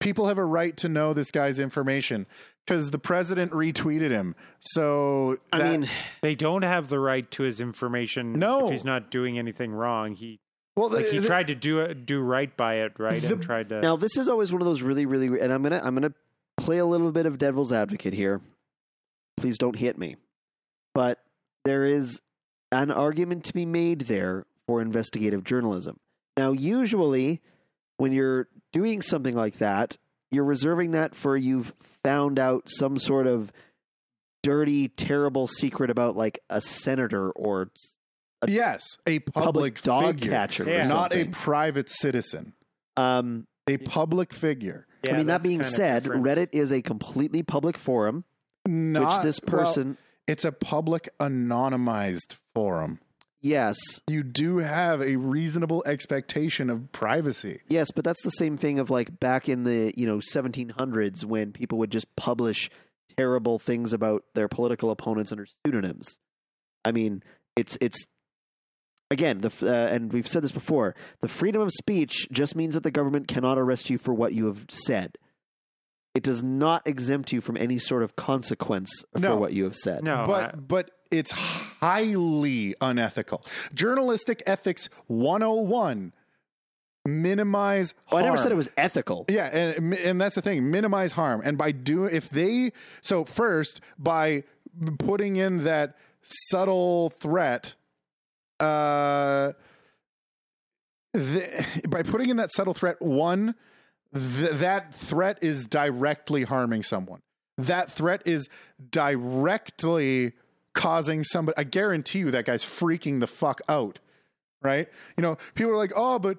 People have a right to know this guy's information because the president retweeted him. So I that- mean, They don't have the right to his information No. if he's not doing anything wrong. He well, like he the- tried to do it, do right by it, right? The- and tried to. now this is always one of those really, really, and I'm gonna I'm gonna play a little bit of devil's advocate here. Please don't hit me, but there is an argument to be made there for investigative journalism. Now, usually, when you're doing something like that, you're reserving that for you've found out some sort of dirty, terrible secret about like a senator or yes, a public, public dog figure, catcher, Yeah. or not a private citizen, um, a public figure. Yeah, I mean, that being said. Reddit is a completely public forum, Not, which this well, person, it's a public anonymized forum. yes, You do have a reasonable expectation of privacy. yes, but that's the same thing of like back in the you know 1700s when people would just publish terrible things about their political opponents under pseudonyms. I mean, it's it's again the uh, and we've said this before. The freedom of speech just means that the government cannot arrest you for what you have said. It does not exempt you from any sort of consequence No. for what you have said. no, but I- but it's highly unethical. Journalistic ethics 101 minimize Oh, I never said it was ethical. Yeah, and and that's the thing. Minimize harm, and by doing if they so first by putting in that subtle threat, uh, the, by putting in that subtle threat, one th- that threat is directly harming someone. That threat is directly causing somebody. I guarantee you that guy's freaking the fuck out. Right? You know, people are like, oh, but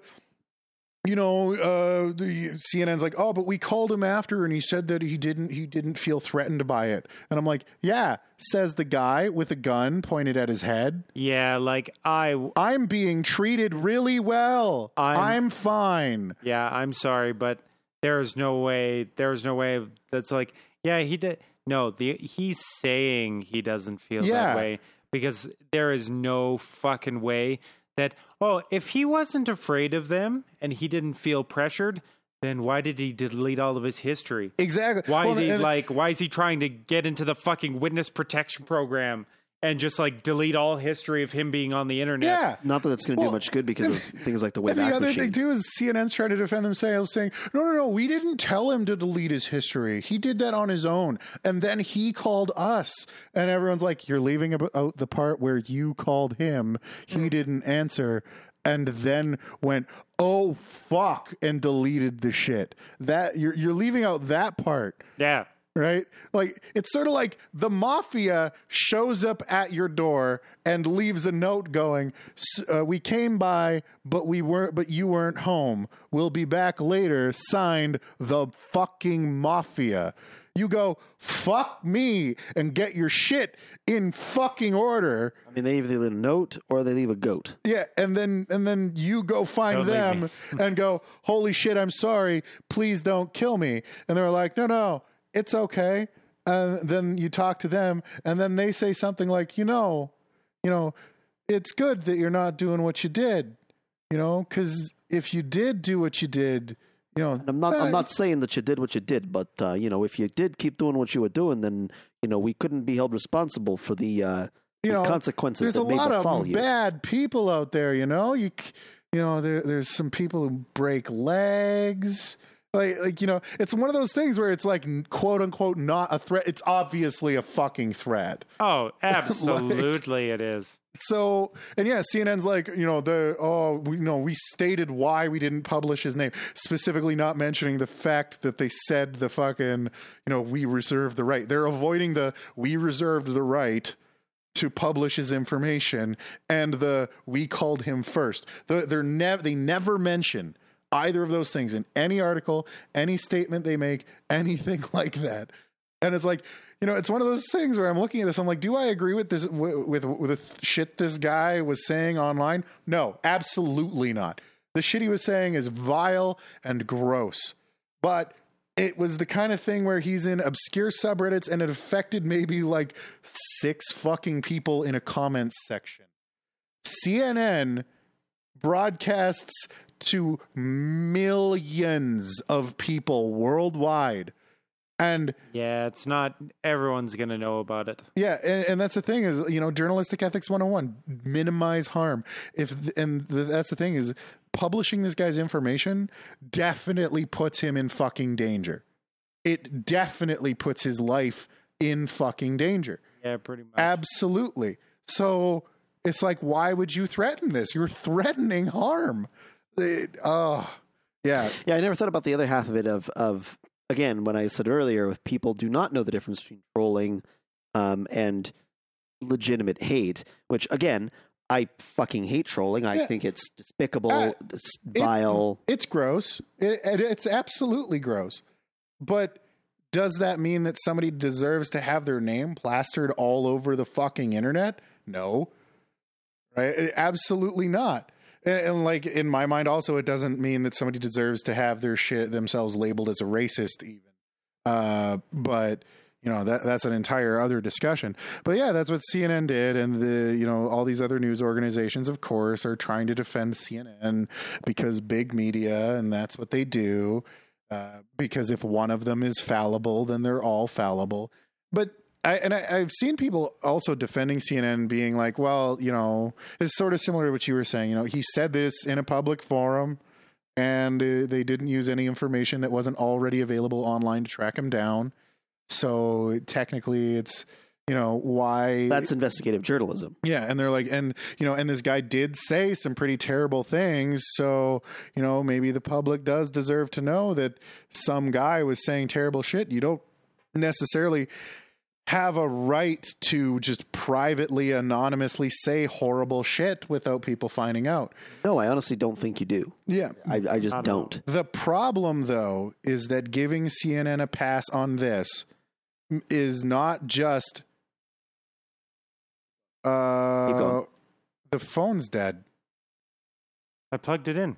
you know, uh, the CNN's like, oh, but we called him after, and he said that he didn't, he didn't feel threatened by it. And I'm like, yeah, says the guy with a gun pointed at his head. yeah, like I, I'm being treated really well. I'm, I'm- fine. yeah, I'm sorry, but there's no way. There's no way that's like, yeah, he did. No, the he's saying he doesn't feel Yeah. that way because there is no fucking way that. Oh, if he wasn't afraid of them and he didn't feel pressured, then why did he delete all of his history? Exactly. Why Well, he like? Why is he trying to get into the fucking witness protection program and just like delete all history of him being on the internet? Yeah. Not that it's going to Well, do much good because of things like the way. And the other Machine. thing too is CNN's trying to defend themselves, saying, "No, no, no, we didn't tell him to delete his history. He did that on his own, and then he called us." And everyone's like, "You're leaving out the part where you called him. He mm. didn't answer." And then went, oh fuck, and deleted the shit. That you're you're leaving out that part Yeah. Right? Like it's sort of like the mafia shows up at your door and leaves a note going, "S- uh, "We came by, but we weren't, but you weren't home. We'll be back later." Signed the fucking mafia. You go fuck me and get your shit in fucking order. I mean, they either leave a note or they leave a goat. Yeah, and then and then you go find Don't them and go, "Holy shit, I'm sorry. Please don't kill me." And they're like, "No, no, it's okay." And then you talk to them, and then they say something like, "You know, you know, it's good that you're not doing what you did, you know, because if you did do what you did, you know, I'm not. I'm not saying that you did what you did, but uh, you know, if you did keep doing what you were doing, then you know we couldn't be held responsible for the, uh, you the know, consequences there's that a may lot of you. bad people out there you know you you know there, there's some people who break legs like like you know it's one of those things where it's like quote unquote not a threat. It's obviously a fucking threat. Oh, absolutely, it is. so and yeah cnn's like you know the oh we you know we stated why we didn't publish his name specifically not mentioning the fact that they said the fucking you know we reserve the right. They're avoiding the we reserved the right to publish his information and the we called him first. The, they're never they never mention either of those things in any article any statement they make anything like that. And it's like you know it's one of those things where i'm looking at this i'm like do i agree with this with with, with the shit this guy was saying online? No absolutely not. The shit he was saying is vile and gross. But it was the kind of thing where he's in obscure subreddits and it affected maybe like six fucking people in a comments section. CNN broadcasts to millions of people worldwide. And Yeah, it's not everyone's gonna know about it. yeah, and, and that's the thing is, you know, journalistic ethics 101, minimize harm. If and the, that's the thing is publishing this guy's information definitely puts him in fucking danger. It definitely puts his life in fucking danger. Yeah, pretty much. Absolutely. So it's like, why would you threaten this? You're threatening harm. It, oh, yeah. Yeah, I never thought about the other half of it. Of of again, when I said earlier, if people do not know the difference between trolling um, and legitimate hate, which again, I fucking hate trolling. I Yeah. think it's despicable, Uh, it's vile. It's gross. It, it, it's absolutely gross. But does that mean that somebody deserves to have their name plastered all over the fucking internet? No. Right? Absolutely not. And, and like in my mind, also, it doesn't mean that somebody deserves to have their shit themselves labeled as a racist, even. Uh, but you know that that's an entire other discussion. But yeah, that's what CNN did, and the you know all these other news organizations, of course, are trying to defend CNN because big media, and that's what they do. Uh, because if one of them is fallible, then they're all fallible. But I and I, I've seen people also defending CNN, being like, "Well, you know, it's sort of similar to what you were saying. You know, he said this in a public forum." And uh, they didn't use any information that wasn't already available online to track him down. So technically, it's you know why That's investigative journalism. yeah, and they're like, and you know, and this guy did say some pretty terrible things. So you know, maybe the public does deserve to know that some guy was saying terrible shit. You don't necessarily have a right to just privately, anonymously say horrible shit without people finding out. No, I honestly don't think you do. Yeah. I, I just Not at all. don't. The problem, though, is that giving CNN a pass on this is not just. Uh, the phone's dead. I plugged it in.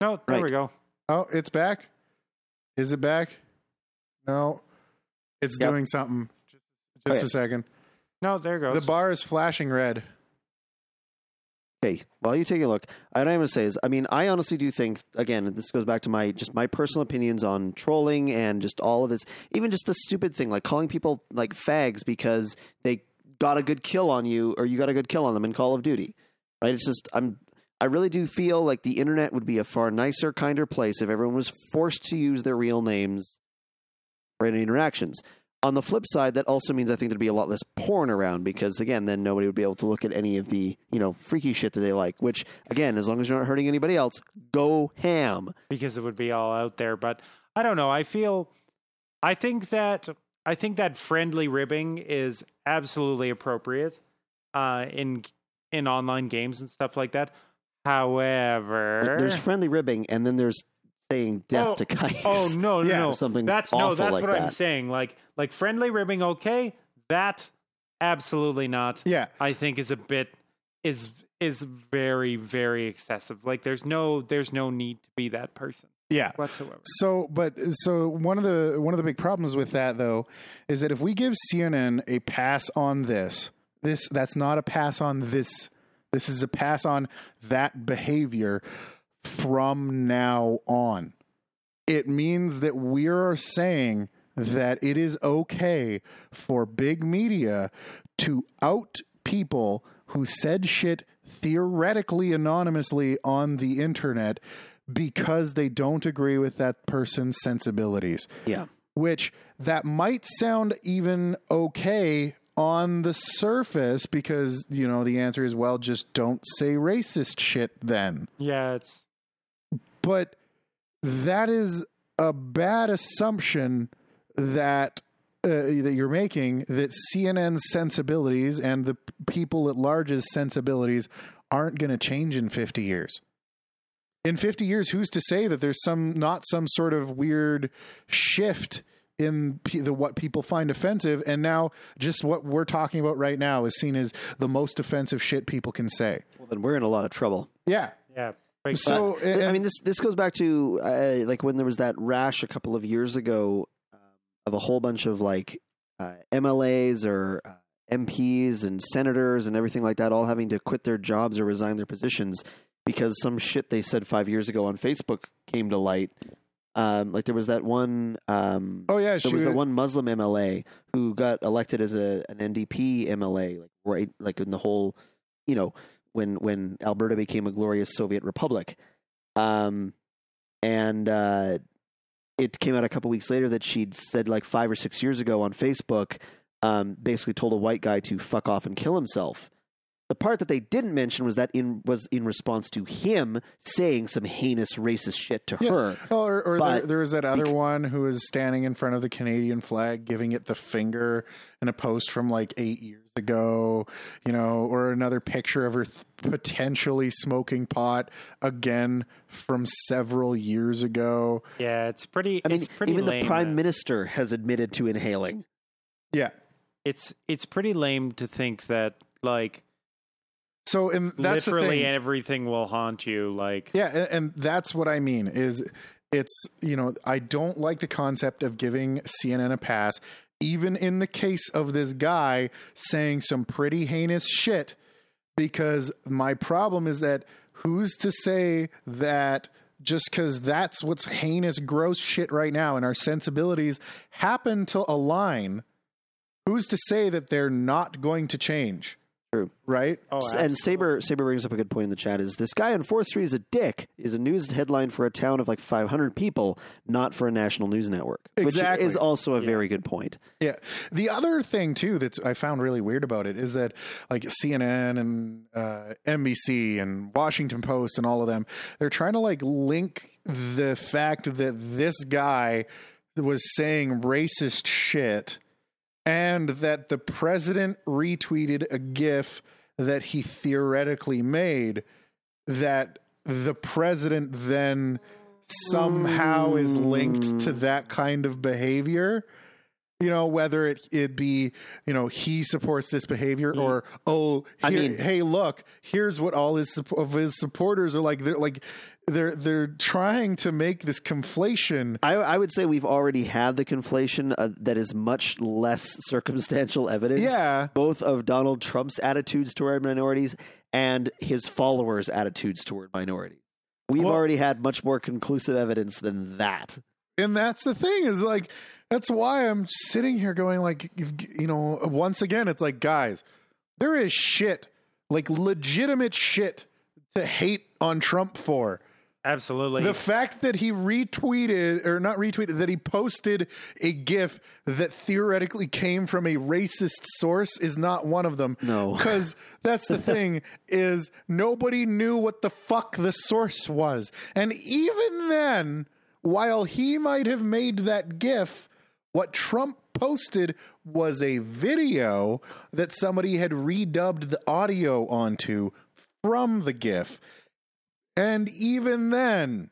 No, there we go. Oh, it's back. Is it back? No, it's Yep. doing something. Just, Oh, just yeah. a second. No, there it goes. The bar is flashing red. Okay, while you take a look, what I'm going to say is, I mean, I honestly do think, again, this goes back to my just my personal opinions on trolling and just all of this, even just the stupid thing like calling people like fags because they got a good kill on you or you got a good kill on them in Call of Duty, right? It's just I'm I really do feel like the internet would be a far nicer, kinder place if everyone was forced to use their real names for any interactions. On the flip side, that also means I think there'd be a lot less porn around because again, then nobody would be able to look at any of the you know freaky shit that they like. Which again, as long as you're not hurting anybody else, go ham. because it would be all out there. But I don't know. I feel, I think that I think that friendly ribbing is absolutely appropriate uh, in in online games and stuff like that. However, there's friendly ribbing, and then there's saying death Oh, to kites. oh no, no, Yeah, no, or something that's no, that's like what I'm saying. Like like friendly ribbing, okay, that absolutely not. Yeah. I think is a bit is is very very excessive. Like there's no there's no need to be that person Yeah. whatsoever. So, but so one of the one of the big problems with that though is that if we give CNN a pass on this, this that's not a pass on this. This is a pass on that behavior from now on. It means that we are saying that it is okay for big media to out people who said shit theoretically anonymously on the internet because they don't agree with that person's sensibilities. Yeah, which that might sound even okay on the surface because you know the answer is well just don't say racist shit then. Yeah, it's but that is a bad assumption that uh, that you're making that CNN's sensibilities and the people at large's sensibilities aren't going to change in 50 years. In 50 years, who's to say that there's some not some sort of weird shift in the what people find offensive and now just what we're talking about right now is seen as the most offensive shit people can say. well then we're in a lot of trouble. Yeah. yeah. Like, So, I mean, this this goes back to uh, like when there was that rash a couple of years ago uh, of a whole bunch of like uh, MLAs or uh, MPs and senators and everything like that, all having to quit their jobs or resign their positions because some shit they said five years ago on Facebook came to light. Um, like there was that one. Um, oh yeah, there was the one Muslim MLA who got elected as a an NDP MLA, like right, like in the whole, you know, when when Alberta became a glorious Soviet republic, um, and uh, it came out a couple weeks later that she'd said like five or six years ago on Facebook, um, basically told a white guy to fuck off and kill himself. The part that they didn't mention was that in was in response to him saying some heinous racist shit to Yeah. her. Oh, or, or there, there was that other bec- one who was standing in front of the Canadian flag, giving it the finger in a post from like eight years ago, you know, or another picture of her th- potentially smoking pot again from several years ago. yeah, it's pretty. I mean, it's pretty even lame the prime that- minister has admitted to inhaling. Yeah. It's it's pretty lame to think that like So, and that's literally thing. everything will haunt you. Like Yeah, and, and that's what I mean is it's you know I don't like the concept of giving CNN a pass, even in the case of this guy saying some pretty heinous shit. Because my problem is that who's to say that just because that's what's heinous, gross shit right now, and our sensibilities happen to align, who's to say that they're not going to change? True. Right? oh, and. Saber Saber brings up a good point in the chat. Is this guy on Fourth Street is a dick? Is a news headline for a town of like 500 people, not for a national news network. Exactly. Which is also a Yeah. very good point. Yeah. The other thing too that I found really weird about it is that like CNN and uh, NBC and Washington Post and all of them, they're trying to like link the fact that this guy was saying racist shit and that the president retweeted a gif that he theoretically made that the president then somehow is linked to hmm. that kind of behavior. You know whether it it be you know he supports this behavior hmm. or oh I mean- hey look here's what all his of his supporters are like. They're like they're they're trying to make this conflation I, I would say we've already had the conflation uh, that is much less circumstantial evidence. Yeah. Both of Donald Trump's attitudes toward minorities and his followers' attitudes toward minorities. We've Well- already had much more conclusive evidence than that. and that's the thing is like that's why i'm sitting here going like you know once again it's like guys there is shit like legitimate shit to hate on trump for absolutely. the fact that he retweeted or not retweeted that he posted a gif that theoretically came from a racist source is not one of them No. because that's the thing is nobody knew what the fuck the source was and even then while he might have made that gif what trump posted was a video that somebody had redubbed the audio onto from the gif and even then,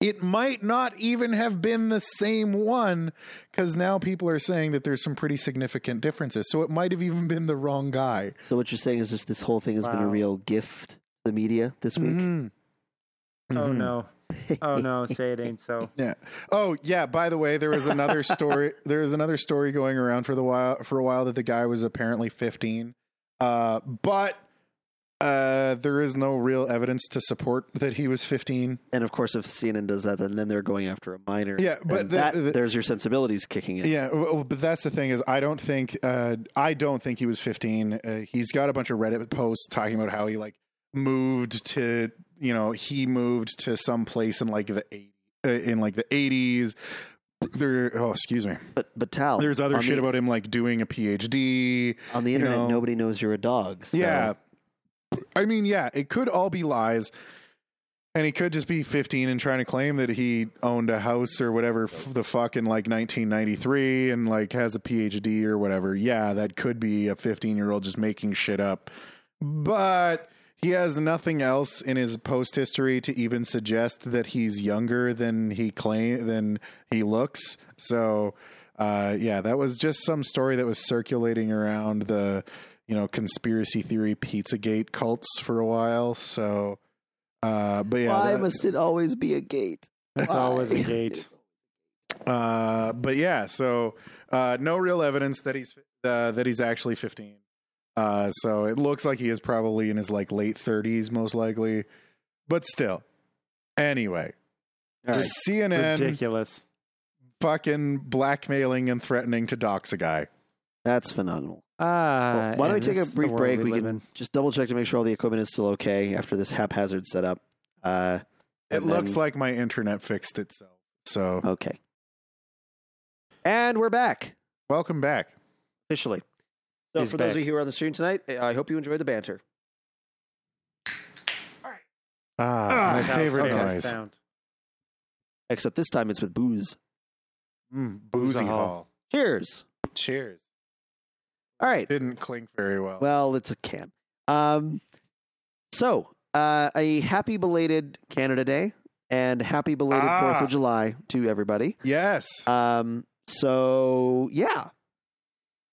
it might not even have been the same one because now people are saying that there's some pretty significant differences. So it might have even been the wrong guy. So what you're saying is just this whole thing has been a real gift to the media this week. Mhm. oh Mhm. no. Oh no. Say it ain't so. Yeah. Oh yeah. By the way, there was another story. there was another story going around for the while for a while that the guy was apparently 15, uh, but uh, there is no real evidence to support that he was 15. And of course, if CNN does that, then, then they're going after a minor. Yeah, but the- that, the- there's your sensibilities kicking in. Yeah, well, but that's the thing is I don't think uh, I don't think he was 15. Uh, he's got a bunch of Reddit posts talking about how he like moved to you know he moved to some place in like the eight uh, in like the 80s. There, oh excuse me. But but Tal, There's other shit the, about him like doing a PhD. on the you internet. know. nobody knows you're a dog. so- Yeah, I mean, yeah, it could all be lies. And he could just be 15 and trying to claim that he owned a house or whatever f- the fuck in like 1993 and like has a PhD or whatever. Yeah, that could be a 15 year old just making shit up. But he has nothing else in his post history to even suggest that he's younger than he claim than he looks. So, uh, yeah, that was just some story that was circulating around the you know conspiracy theory Pizzagate cults for a while. So Uh, but yeah, Why that- must it always be a gate? It's Why? always a gate. Uh, but yeah, so uh, no real evidence that he's uh, that he's actually 15. Uh, so it looks like he is probably in his like late 30s, most likely. But still, anyway, All right. CNN Ridiculous. fucking blackmailing and threatening to dox a guy. That's phenomenal. Ah, Well, why don't we take a brief break? we We can in. just double check to make sure all the equipment is still okay after this haphazard setup. Uh, It looks then- like my internet fixed itself. So okay. And we're back welcome back. officially. So, He's for those of you who are on the stream tonight, I hope you enjoyed the banter. Ah, Ah, my favorite good. noise. Sound. Except this time it's with booze. Mm, Boozy boozy hall. hall. Cheers. Cheers. All right. Didn't clink very well. Well, it's a can. Um, so, uh, a happy belated Canada Day and happy belated Ah. Fourth of July to everybody. yes. Um, so yeah.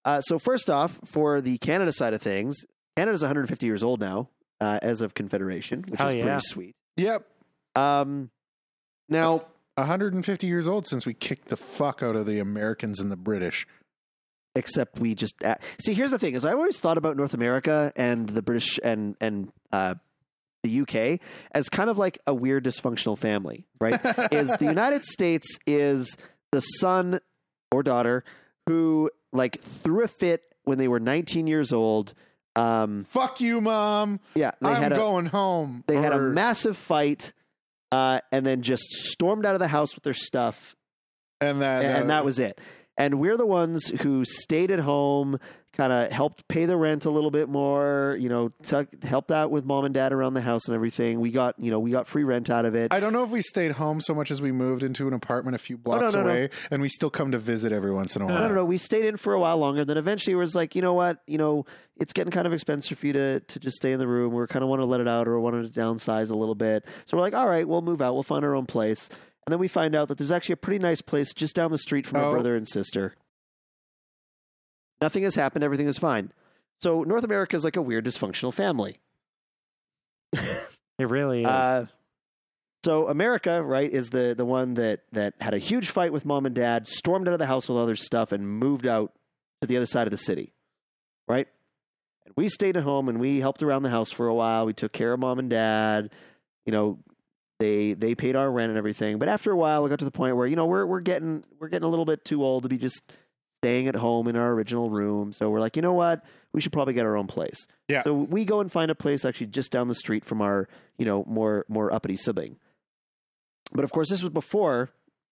Uh, so first off, for the Canada side of things, Canada's 150 years old now, uh, as of Confederation, which Hell is yeah. pretty sweet. yep. Um, now, 150 years old since we kicked the fuck out of the Americans and the British. Except we just uh, see. Here's the thing: is I always thought about North America and the British and and uh, the UK as kind of like a weird dysfunctional family, right? is the United States is the son or daughter who like threw a fit when they were 19 years old. Um, Fuck you, mom. yeah, they I'm had a going home. they had a massive fight, uh, and then just stormed out of the house with their stuff and that, and that was it. And we're the ones who stayed at home, kind of helped pay the rent a little bit more, you know, tuck, helped out with mom and dad around the house and everything. We got, you know, we got free rent out of it. I don't know if we stayed home so much as we moved into an apartment a few oh, blocks no, no. away, and we still come to visit every once in a while. no, no, no. We stayed in for a while longer. Then eventually, it was like, you know what, you know, it's getting kind of expensive for you to to just stay in the room. We're kind of want to let it out or wanted to downsize a little bit. So we're like, all right, we'll move out. We'll find our own place. And then we find out that there's actually a pretty nice place just down the street from our Oh. brother and sister. Nothing has happened. Everything is fine. So North America is like a weird dysfunctional family. It really is. Uh, so America, right, is the the one that that had a huge fight with mom and dad, stormed out of the house with all their stuff, and moved out to the other side of the city, right? And we stayed at home and we helped around the house for a while. We took care of mom and dad. You know, they they paid our rent and everything. But after a while, we got to the point where you know we're we're getting we're getting a little bit too old to be just staying at home in our original room. So we're like, you know what? We should probably get our own place. Yeah. So we go and find a place actually just down the street from our you know more more uppity sibling. But of course, this was before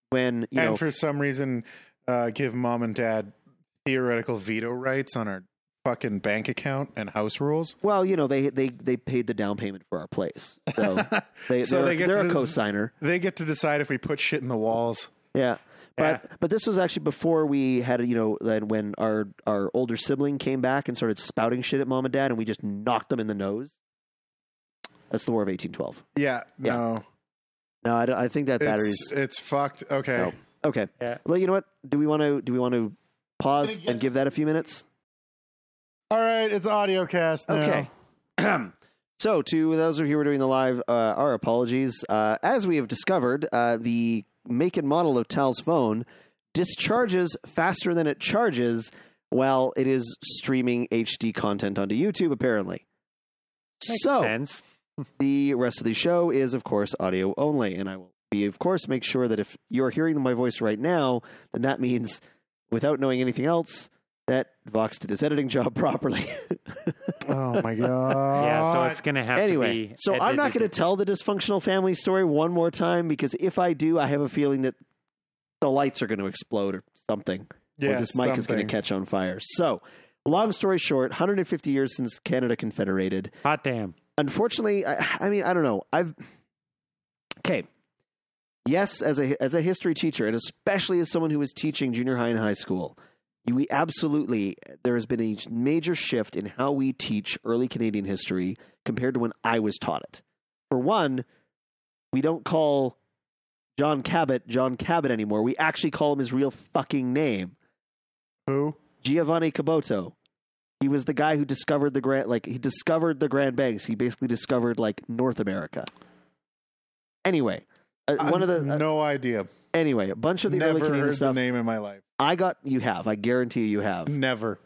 when you and know for some reason, uh, give mom and dad theoretical veto rights on our fucking bank account and house rules. well you know they they they paid the down payment for our place, so they So they're, they get they're to- a co-signer. They get to decide if we put shit in the walls. Yeah. Yeah. But but this was actually before we had you know then when our our older sibling came back and started spouting shit at mom and dad and we just knocked them in the nose. That's the War of eighteen twelve. Yeah, Yeah. no, No, I, don't- I think that battery's it's, it's fucked. Okay, No. okay. Yeah. Well, you know what? Do we want to do we want to pause and give that a few minutes? All right, it's audio cast now. Okay. so, to those of you who are doing the live, uh, our apologies. Uh, as we have discovered, uh, the make and model of Tal's phone discharges faster than it charges while it is streaming HD content onto YouTube, apparently. Makes so, sense. the rest of the show is, of course, audio only. And I will be, of course, make sure that if you're hearing my voice right now, then that means, without knowing anything else, that Vox did his editing job properly. Oh my god. Yeah, so it's gonna have anyway, to be. so I'm not going to tell the dysfunctional family story one more time because if I do, I have a feeling that the lights are going to explode or something. yeah, or this mic is gonna catch on fire. So, long story short, 150 years since Canada confederated. Hot damn. Unfortunately, I, I mean, I don't know. I've okay. Yes, as a as a history teacher, and especially as someone who was teaching junior high and high school, we absolutely there has been a major shift in how we teach early Canadian history compared to when I was taught it. For one, we don't call John Cabot John Cabot anymore. We actually call him his real fucking name. Who? Giovanni Caboto. He was the guy who discovered the Grand, like he discovered the Grand Banks. He basically discovered like North America. Anyway, uh, one of the uh, no idea. anyway, a bunch of the Never early Canadian heard the stuff. name in my life. I got you have. I guarantee you, you have. Never.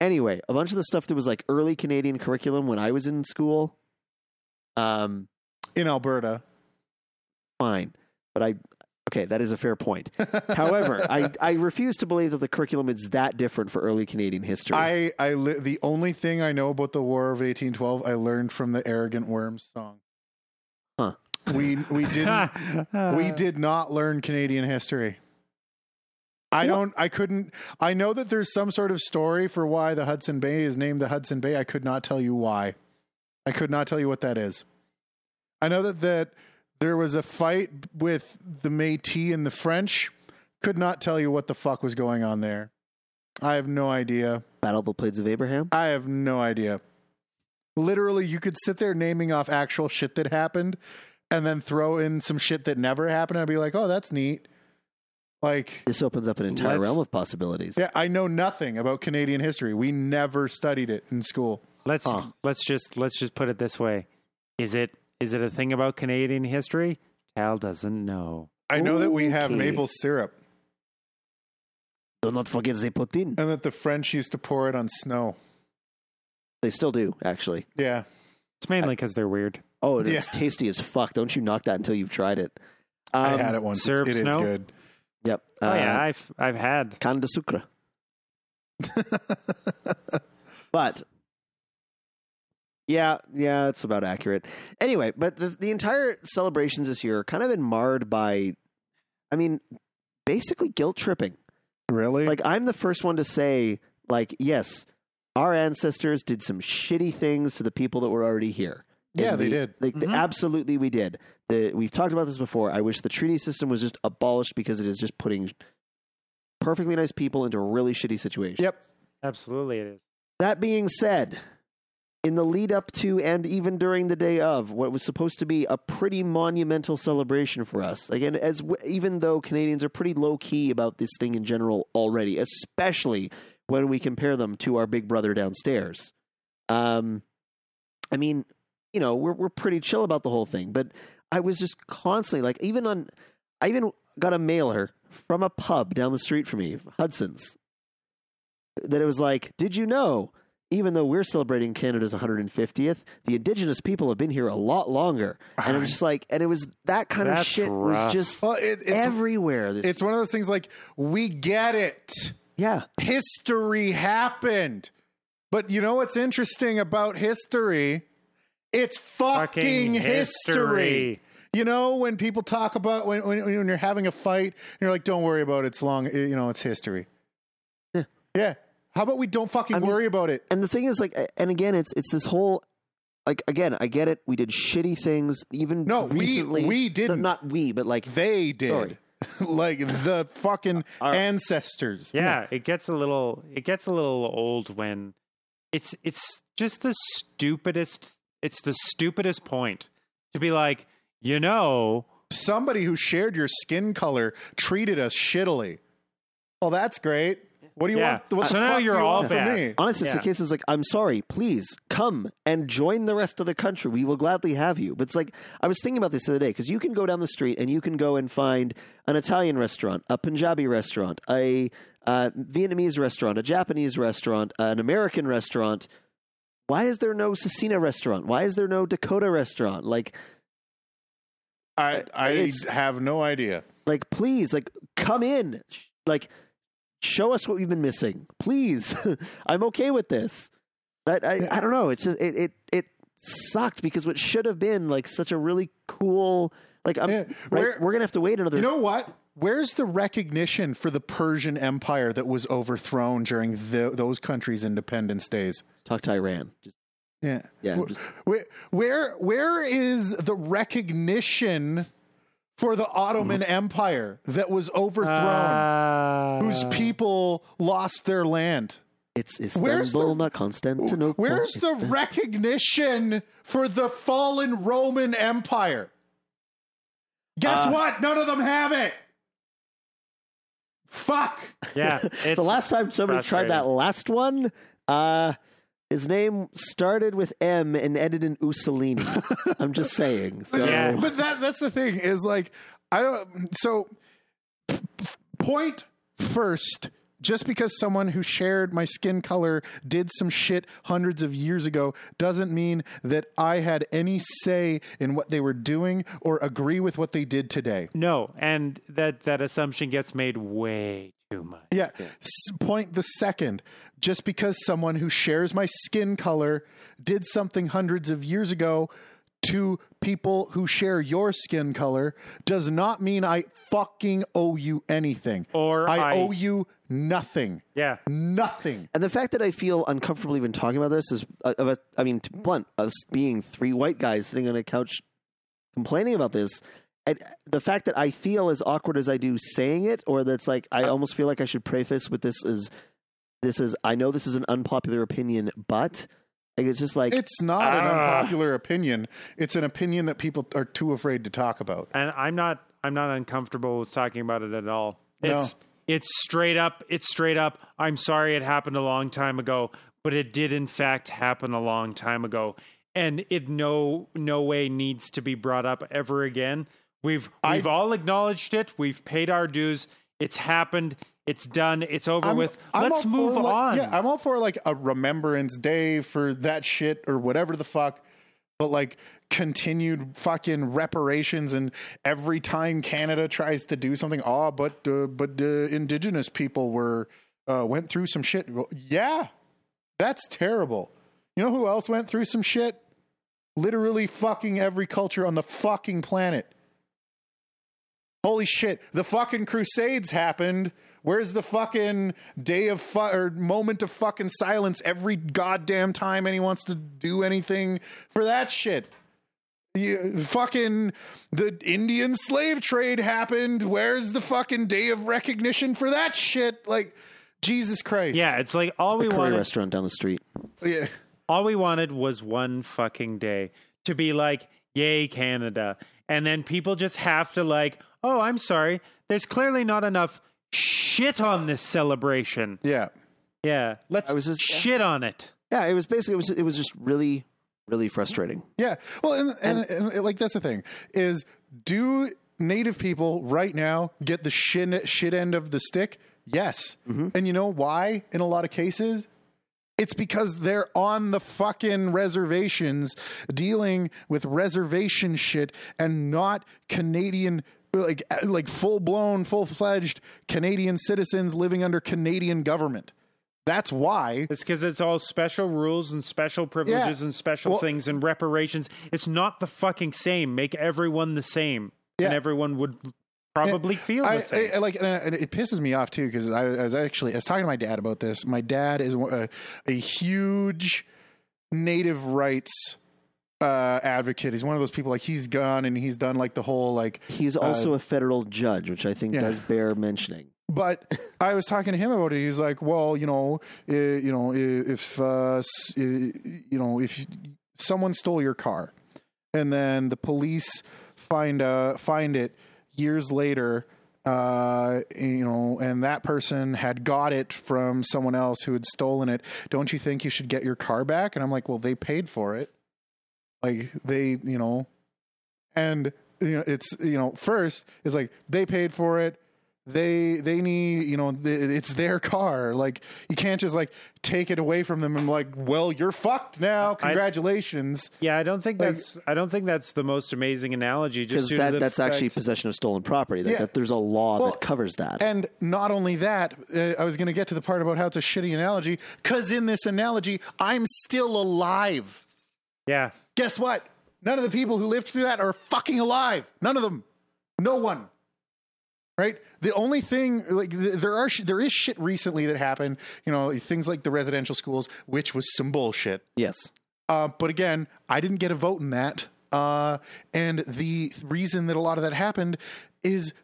Anyway, a bunch of the stuff that was like early Canadian curriculum when I was in school. Um, In Alberta. fine, but I okay, that is a fair point. However, I I refuse to believe that the curriculum is that different for early Canadian history. I, I li- the only thing I know about the War of 1812 I learned from the Arrogant Worms song. Huh. We we didn't we did not learn Canadian history. I don't I couldn't I know that there's some sort of story for why the Hudson Bay is named the Hudson Bay. I could not tell you why. I could not tell you what that is. I know that that there was a fight with the Métis and the French. Could not tell you what the fuck was going on there. I have no idea. Battle of the Plains of Abraham. I have no idea. Literally, you could sit there naming off actual shit that happened and then throw in some shit that never happened. I'd be like, oh, that's neat. Like, This opens up an entire realm of possibilities. yeah, I know nothing about Canadian history. We never studied it in school. Let's Huh. let's just let's just put it this way: is it is it a thing about Canadian history? Tal doesn't know. I know that we have Okay. maple syrup Do not forget the poutine. and that the French used to pour it on snow. They still do, actually. Yeah. It's mainly because they're weird. Oh, it's Yeah. tasty as fuck. Don't you knock that until you've tried it. I Um, had it once. It's, syrup it is snow? good. Yep. oh yeah, Uh, I've I've had. Canne de sucre. But yeah, yeah, it's about accurate. Anyway, but the, the entire celebrations this year are kind of been marred by, I mean, basically guilt tripping. really? Like, I'm the first one to say, like, yes, our ancestors did some shitty things to the people that were already here. Yeah, And they the- did. Like, the- Mhm. absolutely, we did. The, we've talked about this before. I wish the treaty system was just abolished because it is just putting perfectly nice people into a really shitty situation. Yep. Absolutely, it is. That being said, in the lead up to and even during the day of what was supposed to be a pretty monumental celebration for us, again, as w- even though Canadians are pretty low key about this thing in general already, especially when we compare them to our big brother downstairs. Um, I mean, you know, we're we're pretty chill about the whole thing, but I was just constantly like, even on, I even got a mailer from a pub down the street from me, Hudson's, that it was like, did you know? Even though we're celebrating Canada's 150th, the Indigenous people have been here a lot longer, and it was just like, and it was that kind of That's shit was just well, it, it's, everywhere. This, it's one of those things like, we get it. yeah, history happened. But you know what's interesting about history? It's fucking, history. You know, when people talk about when, when when you're having a fight, you're like, "Don't worry about it. It's long. You know, it's history." Yeah. Yeah. How about we don't fucking I mean- worry about it? and the thing is like and again it's it's this whole like again i get it we did shitty things even No, recently we No, didn't. not we but like They did. Like the fucking Our- ancestors. Yeah, it gets a little it gets a little old when it's it's just the stupidest it's the stupidest point to be like, you know, Somebody who shared your skin color treated us shittily. Well, that's great. What do you Yeah. want? What So the now you're you all want bad. me? honestly Yeah. the case is like i'm sorry please come and join the rest of the country we will gladly have you but it's like i was thinking about this the other day because you can go down the street and you can go and find an italian restaurant a punjabi restaurant a uh, vietnamese restaurant a japanese restaurant an american restaurant why is there no Cecina restaurant? Why is there no Dakota restaurant? Like, I I have no idea. like please like come in like show us what we've been missing please i'm okay with this that I, I don't know it's just it, it it sucked because what should have been like such a really cool like i'm Yeah, right, we're gonna have to wait another You know what? Where's the recognition for the Persian Empire that was overthrown during the, those countries' independence days? talk to iran just, Yeah, yeah Wh- just, Where, where where is the recognition for the Ottoman Empire that was overthrown, uh, whose people lost their land? it's Where's istanbul the- not constantinople Where's the recognition for the fallen Roman Empire? Guess Uh, what? None of them have it. Fuck. Yeah, it's the last time somebody tried that last one uh His name started with M and ended in Ussolini. I'm just saying. So Yeah. But that that's the thing is like I don't so point first just because someone who shared my skin color did some shit hundreds of years ago doesn't mean that I had any say in what they were doing or agree with what they did today. No, and that that assumption gets made way too much. Yeah. S- point the second. Just because someone who shares my skin color did something hundreds of years ago to people who share your skin color does not mean I fucking owe you anything. Or I, I- owe you nothing. Yeah. Nothing. And the fact that I feel uncomfortable even talking about this is, uh, of a, I mean, to blunt, us being three white guys sitting on a couch complaining about this, and the fact that I feel as awkward as I do saying it, or that's like I almost feel like I should preface with this is, this is I know this is an unpopular opinion, but like, it's just like It's not an Ah. unpopular opinion. It's an opinion that people are too afraid to talk about. And I'm not I'm not uncomfortable with talking about it at all. No. It's straight up it's straight up I'm sorry it happened a long time ago, but it did in fact happen a long time ago. And it no no way needs to be brought up ever again. We've I- we've all acknowledged it. We've paid our dues. It's happened. It's done. It's over I'm- with. I'm Let's move for, like- on. Yeah, I'm all for like a remembrance day for that shit or whatever the fuck. But like continued fucking reparations and every time Canada tries to do something, oh, but uh, but uh, indigenous people were uh, went through some shit. Yeah, that's terrible. You know who else went through some shit? Literally fucking every culture on the fucking planet. Holy shit, the fucking crusades happened. Where's the fucking day of fu- or moment of fucking silence every goddamn time anyone wants to do anything for that shit? You, fucking the Indian slave trade happened. Where's the fucking day of recognition for that shit? Like Jesus Christ. yeah, it's like all we a wanted restaurant down the street. Yeah. all we wanted was one fucking day to be like, yay, Canada. And then people just have to, like, oh, I'm sorry. There's clearly not enough shit on this celebration. Yeah. Yeah. Let's I was just- shit on it. Yeah, it was basically it was it was just really really frustrating. Yeah. Well, and, and, and, like that's the thing is do native people right now get the shit, shit end of the stick? Yes. Mm-hmm. And you know why in a lot of cases? It's because they're on the fucking reservations dealing with reservation shit and not Canadian like like full blown full fledged Canadian citizens living under Canadian government. That's why It's because it's all special rules and special privileges Yeah. and special Well- things and reparations. It's not the fucking same. Make everyone the same. And everyone would probably feel the I, same. I, I like, and uh, and it pisses me off too because I, I was actually I was talking to my dad about this. My dad is a, a huge native rights uh, advocate. He's one of those people like he's gone and he's done like the whole like. He's also a federal judge, which I think yeah. does bear mentioning. But I was talking to him about it. He's like, well, you know, uh, you know, if uh, uh, you know if someone stole your car and then the police find uh, find it years later uh you know and that person had got it from someone else who had stolen it don't you think you should get your car back and i'm like well they paid for it like they you know and you know it's you know first it's like they paid for it they they need you know th- it's their car like you can't just like take it away from them and like well you're fucked now congratulations yeah, I don't think like- that's I don't think that's the most amazing analogy. Because Just due to that, the that's actually possession of stolen property. Like Yeah. that there's a law Well, that covers that. And not only that, uh, I was going to get to the part about how it's a shitty analogy because in this analogy, I'm still alive. Yeah. Guess what? None of the people who lived through that are fucking alive. None of them. No one. Right? The only thing, like, there are, sh- there is shit recently that happened. You know, things like the residential schools, which was some bullshit. yes. Uh, but again, I didn't get a vote in that. Uh, and the reason that a lot of that happened is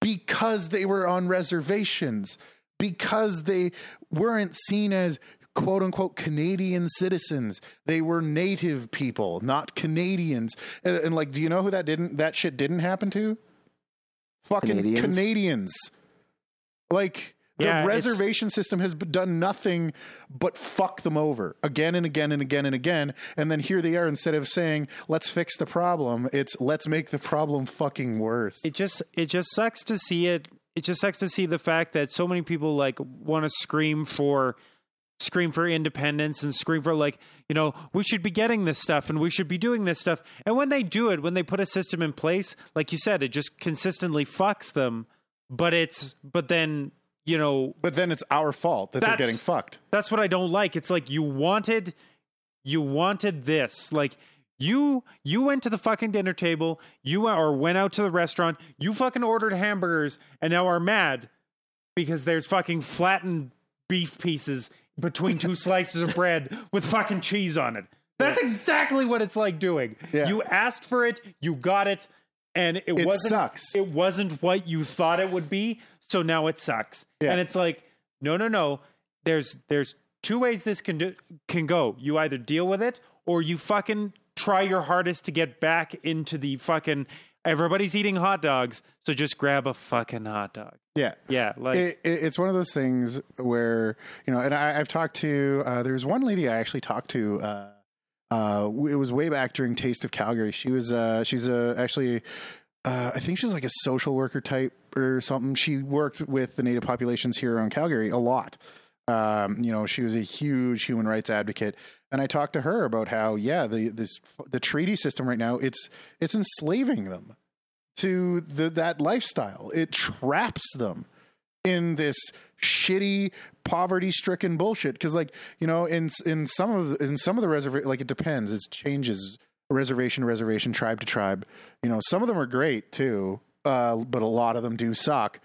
because they were on reservations, because they weren't seen as quote unquote Canadian citizens. They were native people, not Canadians. And, and like, do you know who that didn't, that shit didn't happen to? Fucking Canadians? Canadians. Like, The Yeah, reservation system has done nothing but fuck them over again and again and again and again. And then here they are, instead of saying, let's fix the problem, it's let's make the problem fucking worse. it just it just sucks to see it it just sucks to see the fact that so many people like want to scream for scream for independence and scream for like you know we should be getting this stuff and we should be doing this stuff and when they do it when they put a system in place like you said it just consistently fucks them but it's but then you know but then it's our fault that they're getting fucked. that's what I don't like. It's like you wanted you wanted this. Like you you went to the fucking dinner table, you or went out to the restaurant, you fucking ordered hamburgers and now are mad because there's fucking flattened beef pieces between two slices of bread with fucking cheese on it. That's exactly what it's like doing. Yeah. You asked for it, you got it, and it, It wasn't sucks. it wasn't what you thought it would be, so now it sucks. Yeah. And it's like, no, no, no. There's there's two ways this can do, can go. You either deal with it or you fucking try your hardest to get back into the fucking everybody's eating hot dogs, so just grab a fucking hot dog. Yeah. Yeah, like it, it, it's one of those things where you know, and I, I've talked to. Uh, there's one lady I actually talked to. Uh, uh, it was way back during Taste of Calgary. She was. Uh, she's a actually. Uh, I think she's like a social worker type or something. She worked with the native populations here around Calgary a lot. Um, you know, she was a huge human rights advocate, and I talked to her about how, yeah, the this the treaty system right now it's it's enslaving them to the, that lifestyle. It traps them in this shitty poverty stricken bullshit. Because like you know in in some of the, in some of the reservation like it depends. It changes reservation reservation tribe to tribe. You know some of them are great too uh, but a lot of them do suck.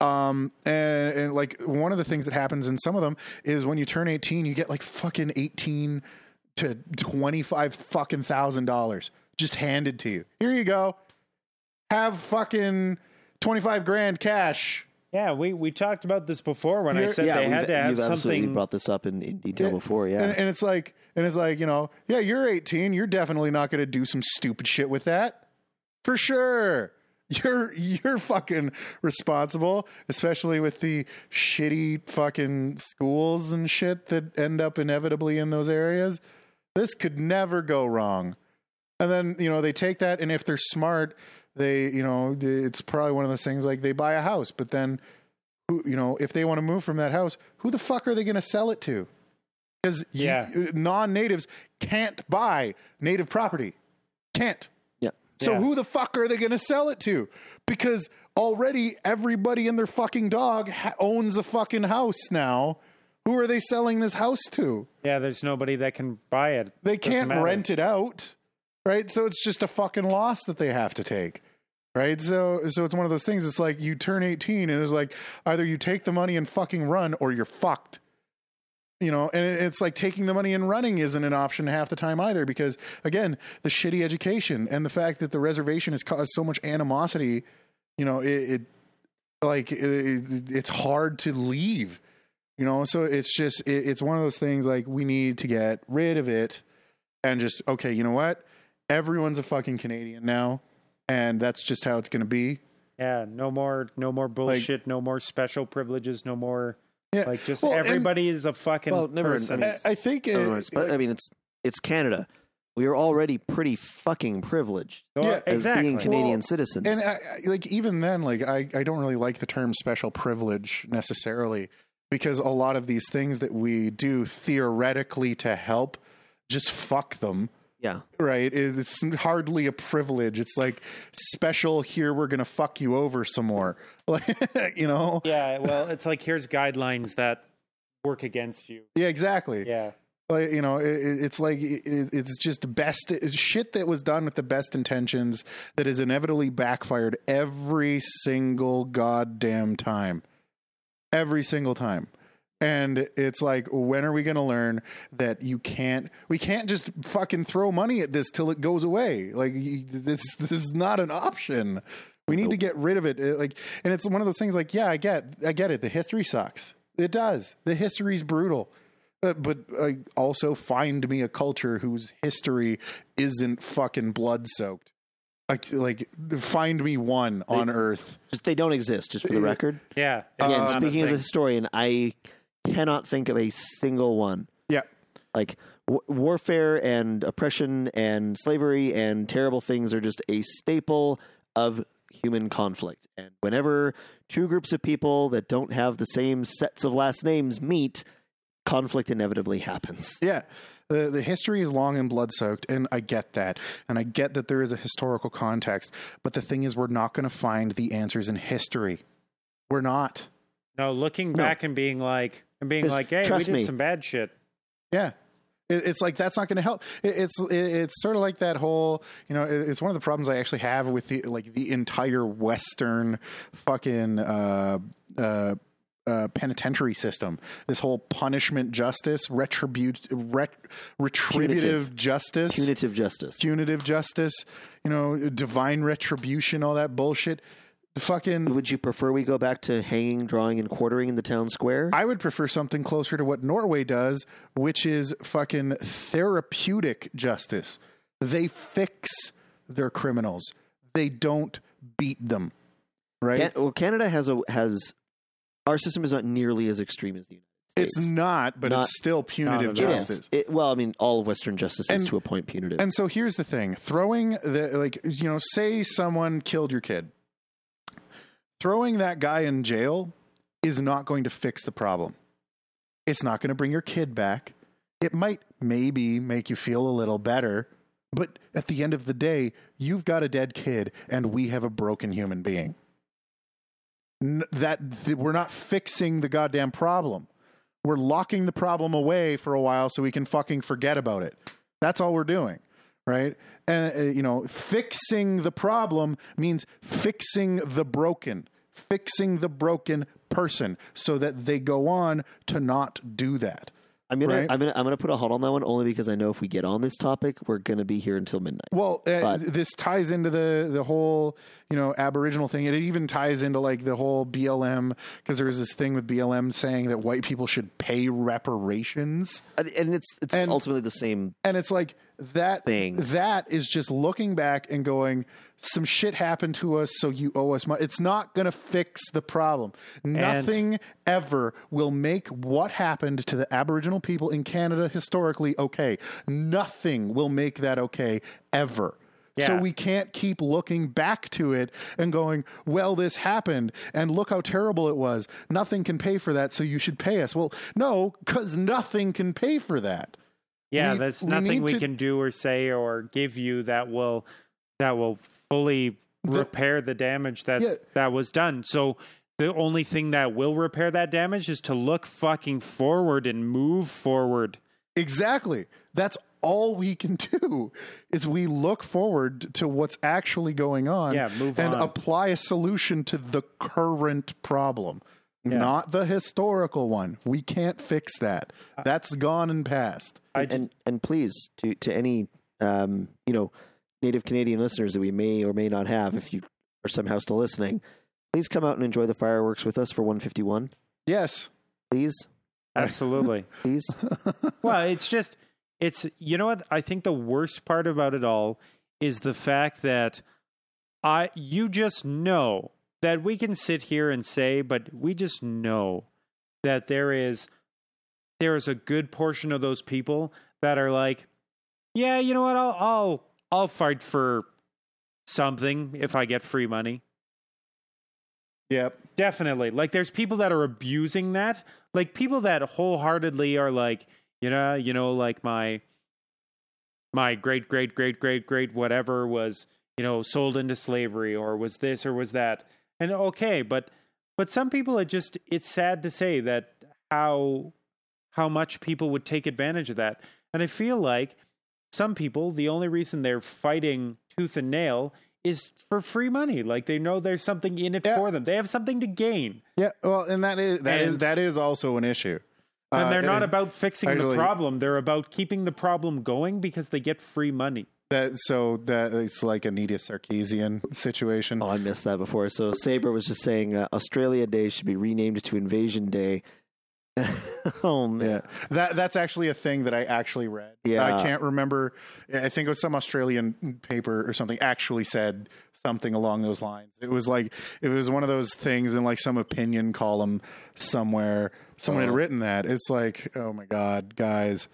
Um and, and like one of the things that happens in some of them is when you turn 18 you get like fucking 18 to 25 fucking thousand dollars just handed to you. Here you go have fucking 25 grand cash yeah, we we talked about this before when I You're- said yeah, they had to have you've absolutely brought this up in, in detail Yeah. before. Yeah, and, and it's like and it's like you know yeah you're 18 you're definitely not going to do some stupid shit with that for sure you're you're fucking responsible especially with the shitty fucking schools and shit that end up inevitably in those areas this could never go wrong and then you know they take that and if they're smart they you know it's probably one of those things like they buy a house but then who you know if they want to move from that house who the fuck are they going to sell it to because Yeah. non-natives can't buy native property can't yeah. so Yeah. who the fuck are they going to sell it to because already everybody and their fucking dog ha- owns a fucking house now who are they selling this house to yeah, there's nobody that can buy it. they Doesn't can't matter. rent it out right so it's just a fucking loss that they have to take right? So so it's one of those things it's like you turn 18 and it's like either you take the money and fucking run or you're fucked. You know and it's like taking the money and running isn't an option half the time either because again the shitty education and the fact that the reservation has caused so much animosity you know it, it like it, it, it's hard to leave you know? So it's just it, it's one of those things like we need to get rid of it and just okay you know what? Everyone's a fucking canadian now and that's just how it's going to be Yeah, no more no more bullshit, no more special privileges, no more yeah like just Well, and- everybody is a fucking Well, never- person. I mean, I, I think it, No, no, it's- I mean, it's it's Canada. We are already pretty fucking privileged oh, yeah, as exactly. being Canadian Well, citizens. and I, I- like even then like I, I don't really like the term special privilege necessarily because a lot of these things that we do theoretically to help just fuck them yeah, right? It's hardly a privilege. It's like special here we're gonna fuck you over some more. Like you know? Yeah, well, it's like here's guidelines that work against you. yeah exactly. Yeah. like you know it, it- it's like it, it's just best it's shit that was done with the best intentions that is inevitably backfired every single goddamn time. Every single time and it's like when are we going to learn that you can't we can't just fucking throw money at this till it goes away? Like you, this this is not an option. We need to get rid of it. Uh, like and it's one of those things like yeah i get i get it. The history sucks. It does. The history's brutal. Uh, but uh, also find me a culture whose history isn't fucking blood soaked Like, like find me one on Earth. Just they don't exist. Just for the record. Yeah. Again, it's speaking as a historian, I cannot think of a single one. Yeah, Like w- warfare and oppression and slavery and terrible things are just a staple of human conflict. And whenever two groups of people that don't have the same sets of last names meet, conflict inevitably happens. yeah. The the history is long and blood soaked, and I get that, and I get that there is a historical context. But the thing is, we're not going to find the answers in history. We're not. No, looking No. back and being like, and being like, hey, we trust did me. some bad shit. Yeah. It- It's like that's not going to help. It- It's it- it's sort of like that whole you know it- it's one of the problems I actually have with the like the entire Western fucking uh, uh, uh, penitentiary system. This whole punishment justice, retribute, ret, retributive justice, Punitive justice. punitive justice. You know, divine retribution, all that bullshit. Fucking Would you prefer we go back to hanging, drawing, and quartering in the town square? I would prefer something closer to what Norway does, which is fucking therapeutic justice. They fix their criminals. They don't beat them. Right? Can- well, Canada has a has our system is not nearly as extreme as the United States. it's not, but Not- it's still punitive all. It justice. is. It, well, I mean, all of Western justice is to a point punitive. And so here's the thing: throwing the like, you know, say someone killed your kid, throwing that guy in jail is not going to fix the problem. It's not going to bring your kid back. It might maybe make you feel a little better, but at the end of the day, you've got a dead kid, and we have a broken human being. That th- we're not fixing the goddamn problem. We're locking the problem away for a while so we can fucking forget about it. That's all we're doing, right? And uh, you know, fixing the problem means fixing the broken, fixing the broken person so that they go on to not do that. I'm gonna, right. I'm gonna, I'm gonna put a hold on that one only because I know if we get on this topic, we're gonna be here until midnight. Well, uh, this ties into the the whole you know Aboriginal thing. It even ties into like the whole BLM because there was this thing with BLM saying that white people should pay reparations. And and it's, it's And- ultimately the same. and it's like that Thing. that is just looking back and going some shit happened to us so you owe us money it's not going to fix the problem nothing ever will make what happened to the aboriginal people in canada historically okay nothing will make that okay ever So we can't keep looking back to it and going, well, this happened and look how terrible it was. Nothing can pay for that, so you should pay us. Well, no, because nothing can pay for that. Yeah, We- there's nothing need we to- can do or say or give you that will that will fully The- repair the damage that's Yeah. that was done. So the only thing that will repair that damage is to look fucking forward and move forward. Exactly. That's all we can do is we look forward to what's actually going on Yeah, move and on. apply a solution to the current problem. Yeah. Not the historical one. We can't fix that. That's gone and past. I and, and and please to to any um, you know native Canadian listeners that we may or may not have, if you are somehow still listening, please come out and enjoy the fireworks with us for 151. Yes. Please, Absolutely. please. well, it's just it's you know what I think the worst part about it all is the fact that I you just know that we can sit here and say but we just know that there is there is a good portion of those people that are like yeah, you know what I'll I'll I'll fight for something if I get free money. Yep. Definitely. Like there's people that are abusing that. Like people that wholeheartedly are like, you know, you know, like my my great great great great great whatever was, you know, sold into slavery or was this or was that. And okay, but but some people are just it's sad to say that how how much people would take advantage of that. And I feel like some people, the only reason they're fighting tooth and nail is for free money. Like they know there's something in it Yeah. for them. They have something to gain. Yeah. Well, and that is that is And- that is also an issue. And Uh, they're not about fixing the problem. They're about keeping the problem going because they get free money. That. So that it's like Anita Sarkeesian situation. Oh, I missed that before. So Saber was just saying uh, Australia Day should be renamed to Invasion Day. oh man. Yeah, that that's actually a thing that I actually read. Yeah. I can't remember. I think it was some Australian paper or something actually said something along those lines. It was like it was one of those things in like some opinion column somewhere. Someone had Oh. written that. It's like, oh my god, guys,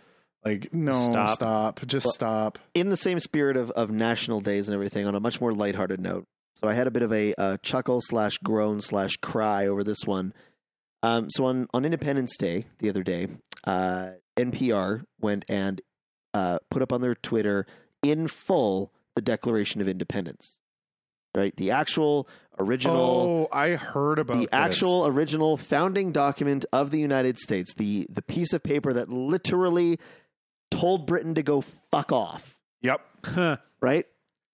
like no, Stop. stop, just stop. in the same spirit of, of national days and everything, on a much more lighthearted note. So I had a bit of a uh, chuckle slash groan slash cry over this one. Um, so on, on Independence Day the other day, uh, NPR went and uh, put up on their Twitter in full the Declaration of Independence. Right, the actual original Oh, I heard about the this. actual original founding document of the United States, the the piece of paper that literally told Britain to go fuck off, Yep. right?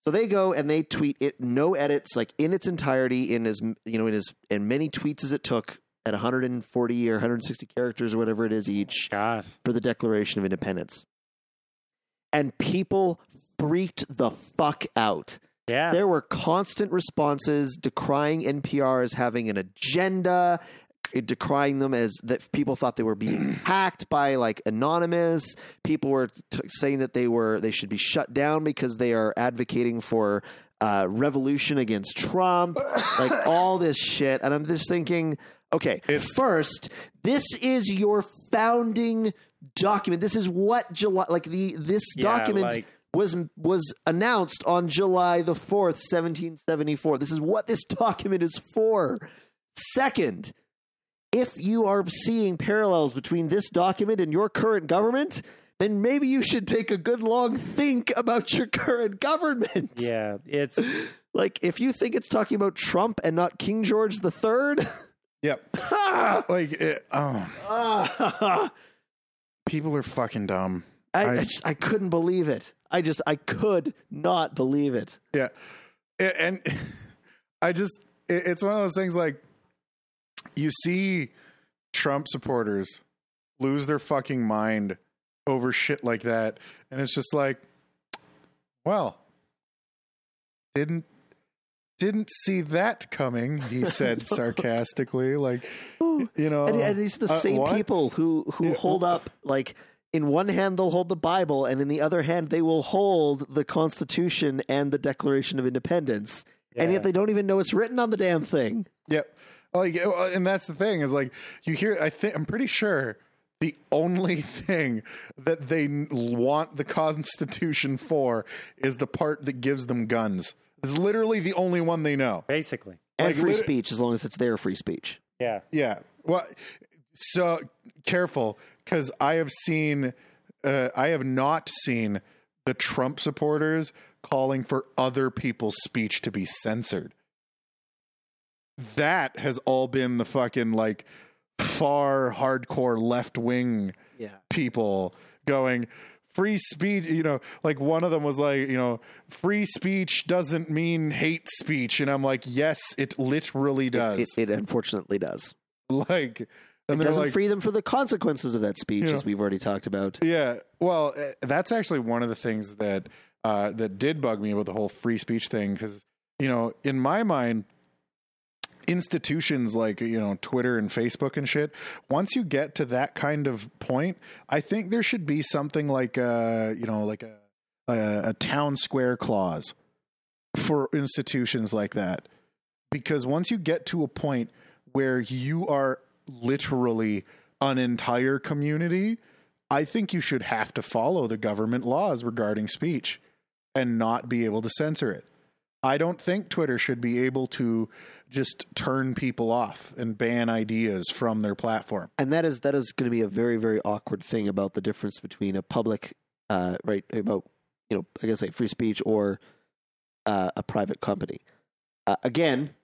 So they go and they tweet it, no edits, like in its entirety, in as you know, in as in many tweets as it took at 140 or 160 characters or whatever it is each God. for the Declaration of Independence, and people freaked the fuck out. Yeah. There were constant responses decrying NPR as having an agenda, decrying them as that people thought they were being hacked by like anonymous. People were t- saying that they were they should be shut down because they are advocating for uh, revolution against Trump, like all this shit. And I'm just thinking, okay, It's- first, this is your founding document. This is what July like the this Yeah, document like- was was announced on July the 4th, 1774. This is what this document is for. Second, if you are seeing parallels between this document and your current government, then maybe you should take a good long think about your current government. Yeah. It's Like if you think it's talking about Trump and not King George the Third, Yep. like, it, oh, people are fucking dumb. I, I- just- I couldn't believe it. I just I could not believe it. Yeah. And I just, it's one of those things like you see Trump supporters lose their fucking mind over shit like that. And it's just like, well, didn't. Didn't see that coming, he said sarcastically. Like, you know, and, and these are the uh, same what? people who who Yeah. hold up like in one hand they'll hold the Bible, and in the other hand they will hold the Constitution and the Declaration of Independence, and yet they don't even know it's written on the damn thing. Yep. Like, uh, and that's the thing is like you hear. I think I'm pretty sure the only thing that they want the Constitution for is the part that gives them guns. It's literally the only one they know. basically. And Like, free lit- speech, as long as it's their free speech. Yeah. Yeah. Well, so careful because I have seen, uh, I have not seen the Trump supporters calling for other people's speech to be censored. That has all been the fucking like far hardcore left wing Yeah. people going free speech you know like one of them was like you know free speech doesn't mean hate speech and i'm like yes it literally does It, it unfortunately does. like It and they're doesn't like free them for the consequences of that speech, Yeah. as we've already talked about. yeah well uh, that's actually one of the things that uh that did bug me about the whole free speech thing because you know in my mind institutions like you know twitter and facebook and shit once you get to that kind of point i think there should be something like uh you know like a a, a town square clause for institutions like that. Because once you get to a point where you are literally an entire community i think you should have to follow the government laws regarding speech and not be able to censor it I don't think Twitter should be able to just turn people off and ban ideas from their platform. and that is that is going to be a very very awkward thing about the difference between a public uh, right about you know I guess like free speech or uh, a private company. Uh, again,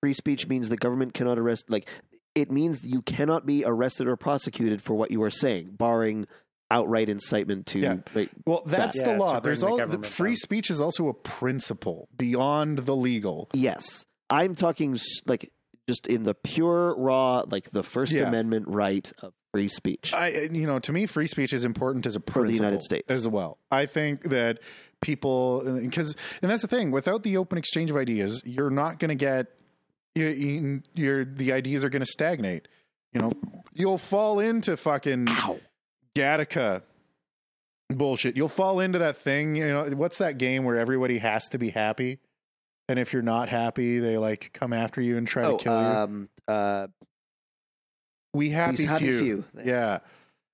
free speech means the government cannot arrest like it means you cannot be arrested or prosecuted for what you are saying, barring outright incitement to Yeah. right, Well, that's Yeah, the to law. There's all the free down. speech is also a principle beyond the legal. Yes, I'm talking like just in the pure raw like the First Yeah. Amendment right of free speech. I, you know, to me, free speech is important as a principle for the United States. as well. I think that people, because, and that's the thing, without the open exchange of ideas, you're not going to get, you, you, you're, the ideas are going to stagnate. You know, you'll fall into fucking Gattaca bullshit. You'll fall into that thing. You know, what's that game where everybody has to be happy, and if you're not happy, they like come after you and try Oh, to kill you. um, uh, We happy, happy few. few. Yeah.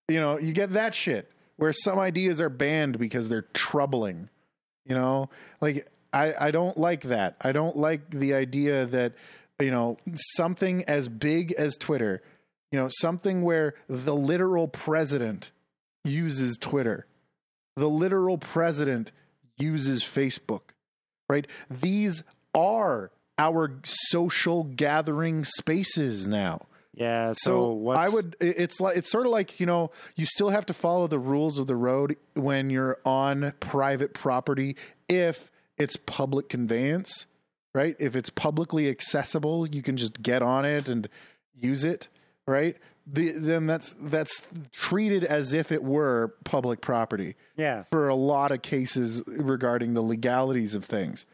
You know, you get that shit where some ideas are banned because they're troubling. You know, like I, I don't like that. I don't like the idea that, you know, something as big as Twitter, you know, something where the literal president uses Twitter, the literal president uses Facebook, right? These are our social gathering spaces now. Yeah. So, So what's, I would. It's like it's sort of like you know you still have to follow the rules of the road when you're on private property if it's public conveyance, right? If it's publicly accessible, you can just get on it and use it, right? The, then that's that's treated as if it were public property Yeah. for a lot of cases regarding the legalities of things.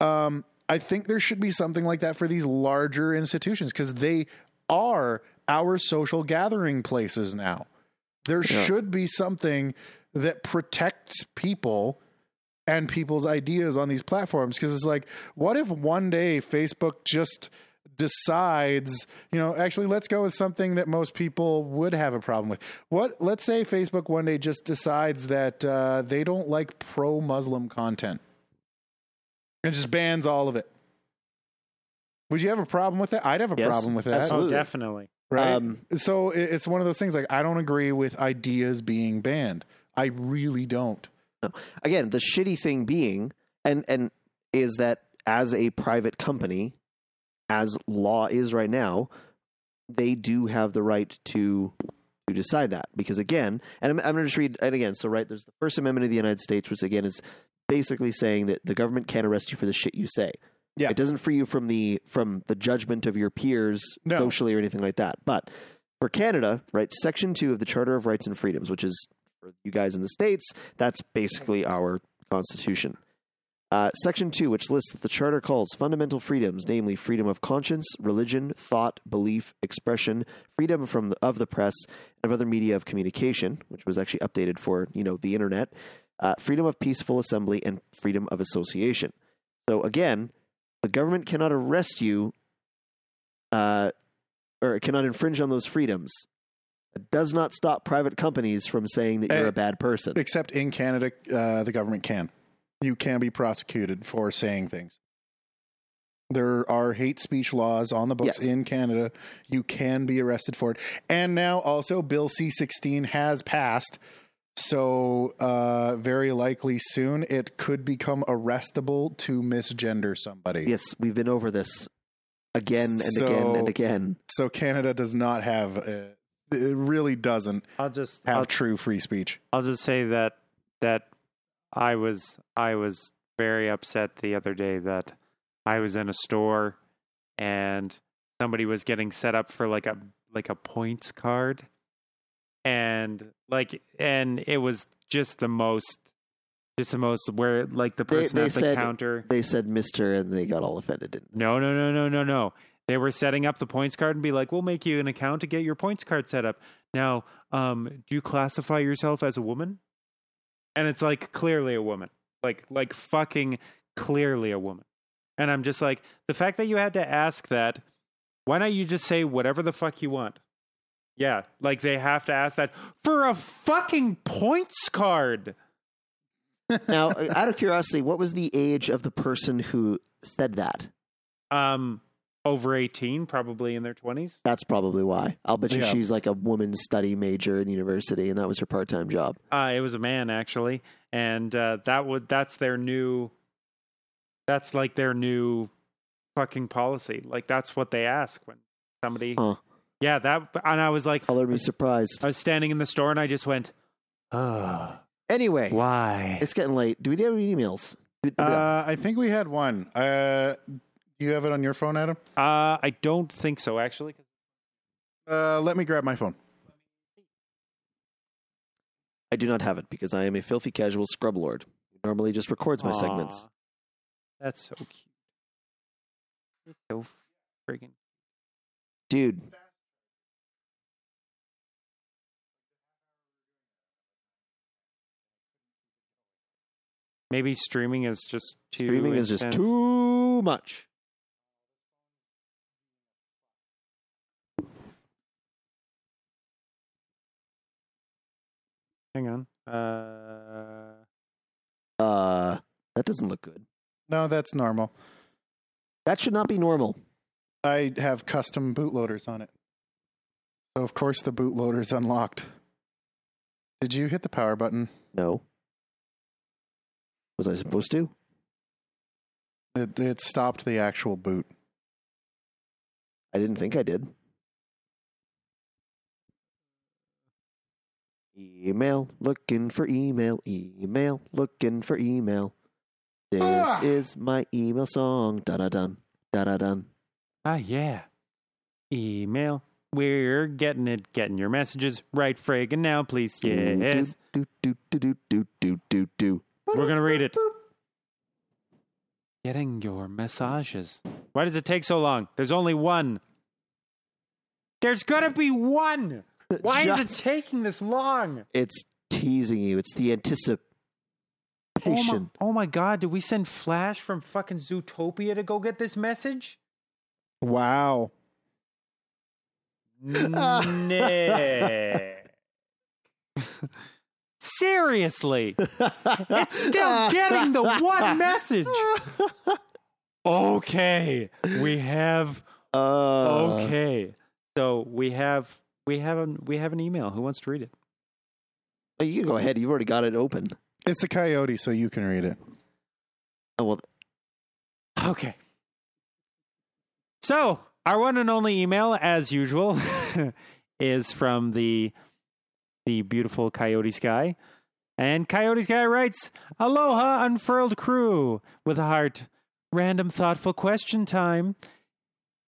Um, I think there should be something like that for these larger institutions because they are our social gathering places now. There Yeah. should be something that protects people and people's ideas on these platforms because it's like, what if one day Facebook just decides, you know, actually let's go with something that most people would have a problem with. What let's say Facebook one day just decides that uh, they don't like pro Muslim content and just bans all of it. Would you have a problem with that? I'd have a Yes, problem with that. absolutely. Oh, definitely. Right. Um, so it's one of those things like I don't agree with ideas being banned. I really don't. again, the shitty thing being, and and is that as a private company, as law is right now, they do have the right to to decide that because again, and I'm, I'm going to just read and again. So right, there's the First Amendment of the United States, which again is basically saying that the government can't arrest you for the shit you say. Yeah. it doesn't free you from the from the judgment of your peers No. socially or anything like that. But for Canada, right, Section Two of the Charter of Rights and Freedoms, which is for you guys in the states, that's basically our constitution. Uh, section 2, which lists what the Charter calls fundamental freedoms, namely freedom of conscience, religion, thought, belief, expression, freedom from the, of the press and of other media of communication, which was actually updated for you know the internet, uh, freedom of peaceful assembly, and freedom of association. So again, the government cannot arrest you, uh, or it cannot infringe on those freedoms. It does not stop private companies from saying that you're Eh, a bad person. Except in Canada, uh, the government can. You can be prosecuted for saying things. There are hate speech laws on the books Yes. in Canada. You can be arrested for it. And now also Bill C 16 has passed. So, uh, very likely soon it could become arrestable to misgender somebody. Yes, we've been over this again and So- again and again. So, Canada does not have, uh, it really doesn't I'll just have I'll, true free speech. I'll just say that that I was I was very upset the other day that I was in a store and somebody was getting set up for like a like a points card and like and it was just the most just the most where like the They- person they at the said- counter They said Mister, and they got all offended. Didn't no, no, no, no, no, no. They were setting up the points card and be like, "We'll make you an account to get your points card set up." Now, um, do you classify yourself as a woman? And it's like clearly a woman, like like fucking clearly a woman. And I'm just like, the fact that you had to ask that, why not you just say whatever the fuck you want? Yeah, like they have to ask that for a fucking points card. now, out of curiosity, what was the age of the person who said that? Um, over 18, probably in their 20s. That's probably why. I'll bet you Yeah. she's like a woman's study major in university, and that was her part-time job. Uh, it was a man actually, and uh, that would that's their new. That's like their new fucking policy. Like that's what they ask when somebody. Huh. Yeah, that and I was like, Color me surprised. I was standing in the store and I just went, oh, Anyway, why? it's getting late. Do we have any emails? Do- do we- Uh, I think we had one. Uh, do you have it on your phone, Adam? Uh, I don't think so, actually. Uh, let me grab my phone. I do not have it because I am a filthy casual scrub lord normally just records my Aww. segments. That's so cute. So freaking. Dude. Maybe streaming is just too. Streaming intense. is just too much. Hang on. Uh, Uh, that doesn't look good. No, that's normal. That should not be normal. I have custom bootloaders on it. So of course the bootloader's unlocked. Did you hit the power button? No. Was I supposed to? It, it stopped the actual boot. I didn't think I did. Email, looking for email, email, looking for email. This Ah! is my email song. Da da dun, da da dun. ah, yeah. Email. We're getting it. Getting your messages right, friggin' now, please. Yes. Do do do do do do do do. We're gonna read it. Getting your massages. Why does it take so long? There's only one. There's gonna be one. Why is it taking this long? It's teasing you. It's the Oh my, anticipation. oh my god, did we send Flash from fucking Zootopia to go get this message? Wow. Nick. Seriously. It's still getting the one message. Okay. We have Uh, okay. So we have we have an we have an email. Who wants to read it? oh, You can go ahead. You've already got it open. It's a coyote, so you can read it. Oh well. Okay. So, our one and only email, as usual, is from the the beautiful Coyote Sky. And Coyote Sky writes, Aloha, unfurled crew, with a heart. Random thoughtful question time.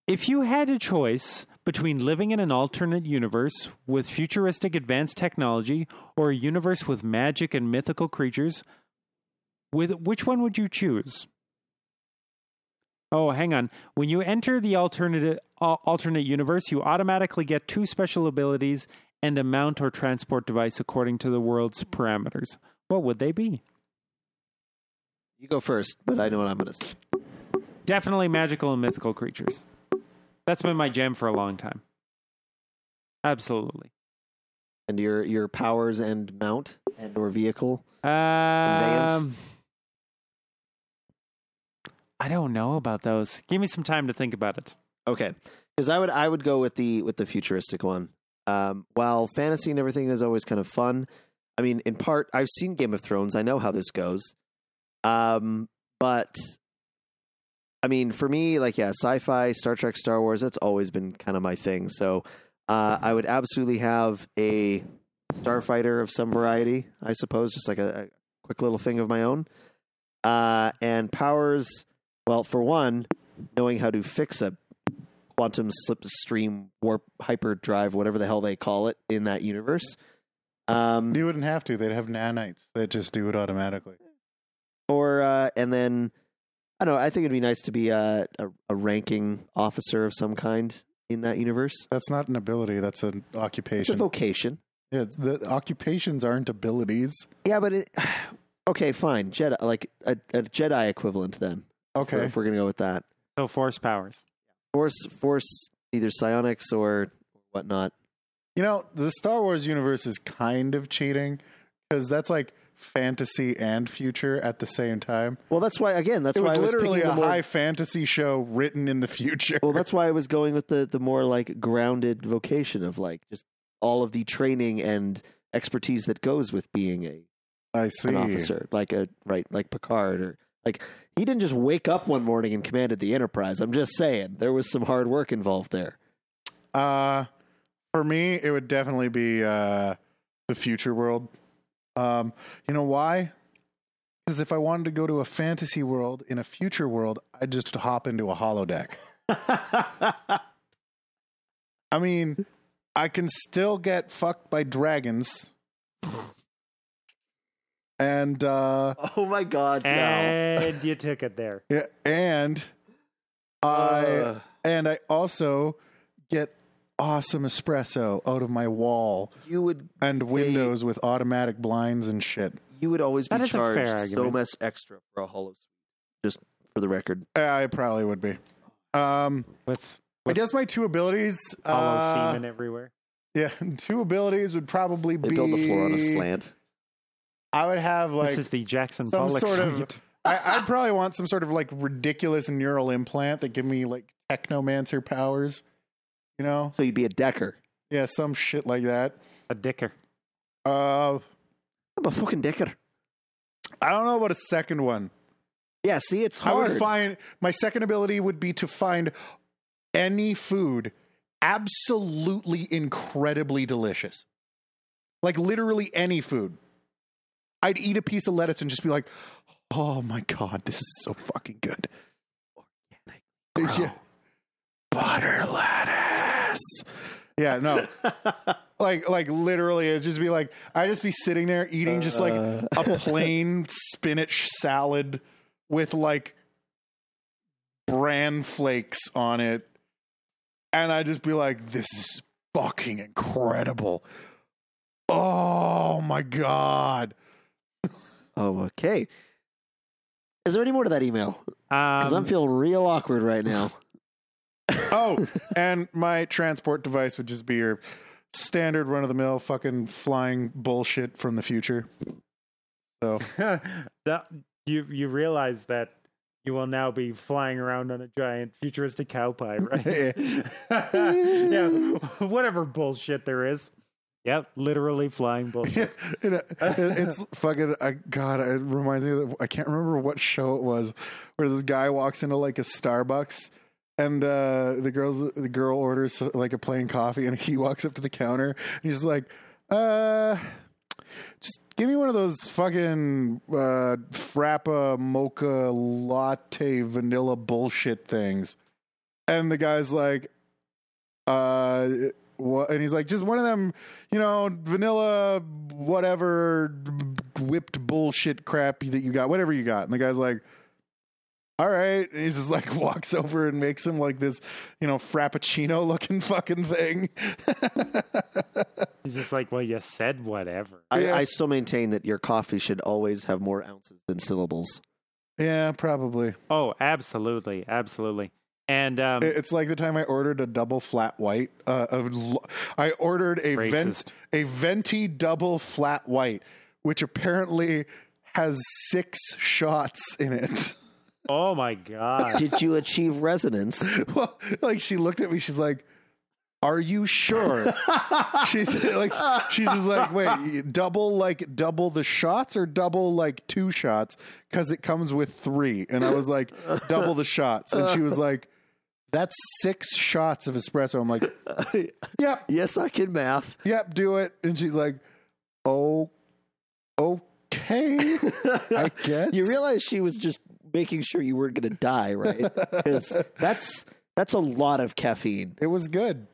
If you had a choice between living in an alternate universe with futuristic advanced technology or a universe with magic and mythical creatures, with which one would you choose? Oh, hang on. When you enter the alternate uh, alternate universe, you automatically get two special abilities and a mount or transport device according to the world's parameters. What would they be? You go first, but I know what I'm going to say. Definitely magical and mythical creatures. That's been my jam for a long time. Absolutely. And your your powers and mount and or vehicle. Um, I don't know about those. Give me some time to think about it. Okay, because I would I would go with the with the futuristic one. Um, while fantasy and everything is always kind of fun, I mean, in part, I've seen Game of Thrones. I know how this goes. Um, but I mean, for me, like yeah, sci-fi, Star Trek, Star Wars, that's always been kind of my thing. So uh, I would absolutely have a starfighter of some variety, I suppose, just like a, a quick little thing of my own. Uh, and powers, well, for one, knowing how to fix a quantum slipstream warp hyperdrive, whatever the hell they call it in that universe. Um, You wouldn't have to. They'd have nanites that just do it automatically. or uh, and then I don't know. I think it'd be nice to be a, a, a ranking officer of some kind in that universe. That's not an ability. That's an occupation. It's a vocation. yeah, it's, the occupations aren't abilities. Yeah, but it, okay, fine. Jedi, like a, a Jedi equivalent then. Okay. if we're gonna go with that. So, force powers. Force, force, either psionics or whatnot. You know, the Star Wars universe is kind of cheating because that's like fantasy and future at the same time. Well, that's why. Again, that's it why was I was literally a more, high fantasy show written in the future. Well, that's why I was going with the the more like grounded vocation of like just all of the training and expertise that goes with being a I see. an officer, like a right, like Picard, or like he didn't just wake up one morning and commanded the Enterprise. I'm just saying there was some hard work involved there. Uh, for me, it would definitely be uh, the future world. Um, you know why? Because if I wanted to go to a fantasy world in a future world, I'd just hop into a holodeck. I mean, I can still get fucked by dragons. And uh oh my God! Cal. And you took it there. yeah, and I Uh, and I also get awesome espresso out of my wall you would and windows with automatic blinds and shit. You would always be That is a fair charged so argument. much extra for a holosuite. Just for the record. I probably would be. Um, with I guess my two abilities. hollow Uh, semen everywhere. yeah, two abilities would probably They be. build the floor on a slant. I would have like this is the Jackson some Pollock sort of- suite. I, I'd probably want some sort of like ridiculous neural implant that give me like technomancer powers. You know, So you'd be a decker. yeah, some shit like that. a dicker. Uh, I'm a fucking decker. I don't know about a second one. Yeah, see, it's hard. I would find my second ability would be to find any food absolutely incredibly delicious. Like literally any food. I'd eat a piece of lettuce and just be like, "Oh my god, this is so fucking good." Organic Yeah. Butter lettuce. Yeah, no. like like literally it'd just be like I'd just be sitting there eating just like Uh, a plain spinach salad with like bran flakes on it. And I'd just be like, this is fucking incredible. Oh my God. oh, okay. Is there any more to that email? Because Um, I'm feeling real awkward right now. Oh, and my transport device would just be your standard run of the mill fucking flying bullshit from the future. So, that- you you realize that you will now be flying around on a giant futuristic cow pie, right? yeah, whatever bullshit there is. Yep, literally flying bullshit. know, it- it's fucking. I God, it reminds me. Of, I can't remember what show it was where this guy walks into like a Starbucks and uh, the girls the girl orders like a plain coffee and he walks up to the counter and he's like, uh. Just give me one of those fucking uh, frappa mocha latte vanilla bullshit things. And the guy's like, uh, what? And he's like, just one of them, you know, vanilla, whatever, whipped bullshit crap that you got, whatever you got. And the guy's like, all right. And he's just like walks over and makes him like this, you know, frappuccino looking fucking thing. He's just like, well, you said whatever. I, Yeah. I still maintain that your coffee should always have more ounces than syllables. yeah, probably. Oh, absolutely, absolutely. And um, It's like the time I ordered a double flat white. Uh, a l- I ordered a vent, a venti double flat white, which apparently has six shots in it. Oh my god. Did you achieve resonance? well, like she looked at me, she's like, "Are you sure?" she's like, she's just like, "Wait, double like double the shots or double like two shots?" Because it comes with three, and I was like, "Double the shots," and she was like. That's six shots of espresso. I'm like, yep, yes, I can math. yep, do it. And she's like, oh, okay, I guess. You realize she was just making sure you weren't going to die, right? 'Cause that's that's a lot of caffeine. it was good.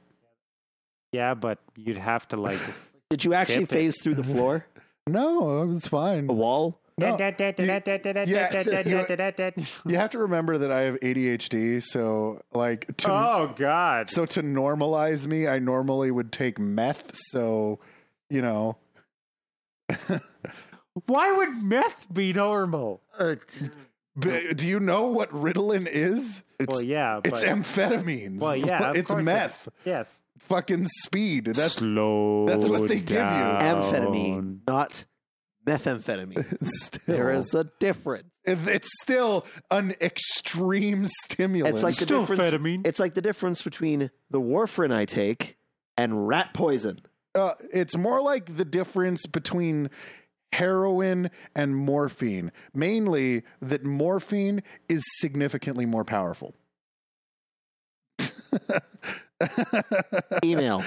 yeah, but you'd have to like Did you actually Sip it. phase through the floor, No, it was fine. a wall? No, you have to remember that I have ADHD, so like to Oh god. so to normalize me, I normally would take meth. So, you know, Why would meth be normal? Uh, b- do you know what Ritalin is? It's Well, yeah, but it's amphetamines. well, yeah, of it's course it meth. yes. Fucking speed. That's slow. that's what they give you. Amphetamine, not methamphetamine. still. There is a difference. It- it's still an extreme stimulant. It's like the Still difference. amphetamine. It's like the difference between the warfarin I take and rat poison. uh, it's more like the difference between heroin and morphine. Mainly that morphine is significantly more powerful. Email.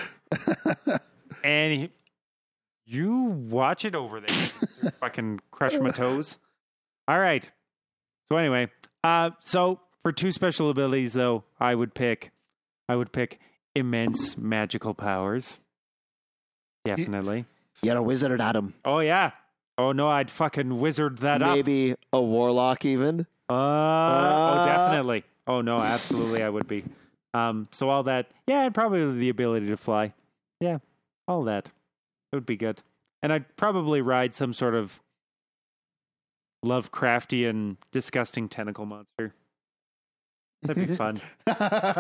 and he, you watch it over there. fucking crush my toes. All right. So anyway, uh, so for two special abilities though, I would pick, I would pick immense magical powers. Definitely. You're a wizard, at Adam. Oh yeah. Oh no, I'd fucking wizard that up. Maybe a warlock, even. Uh, Uh, oh, definitely. Oh no, absolutely, I would be. Um, so all that, yeah, and probably the ability to fly, yeah, all that, it would be good. And I'd probably ride some sort of Lovecraftian, disgusting tentacle monster. That'd be fun.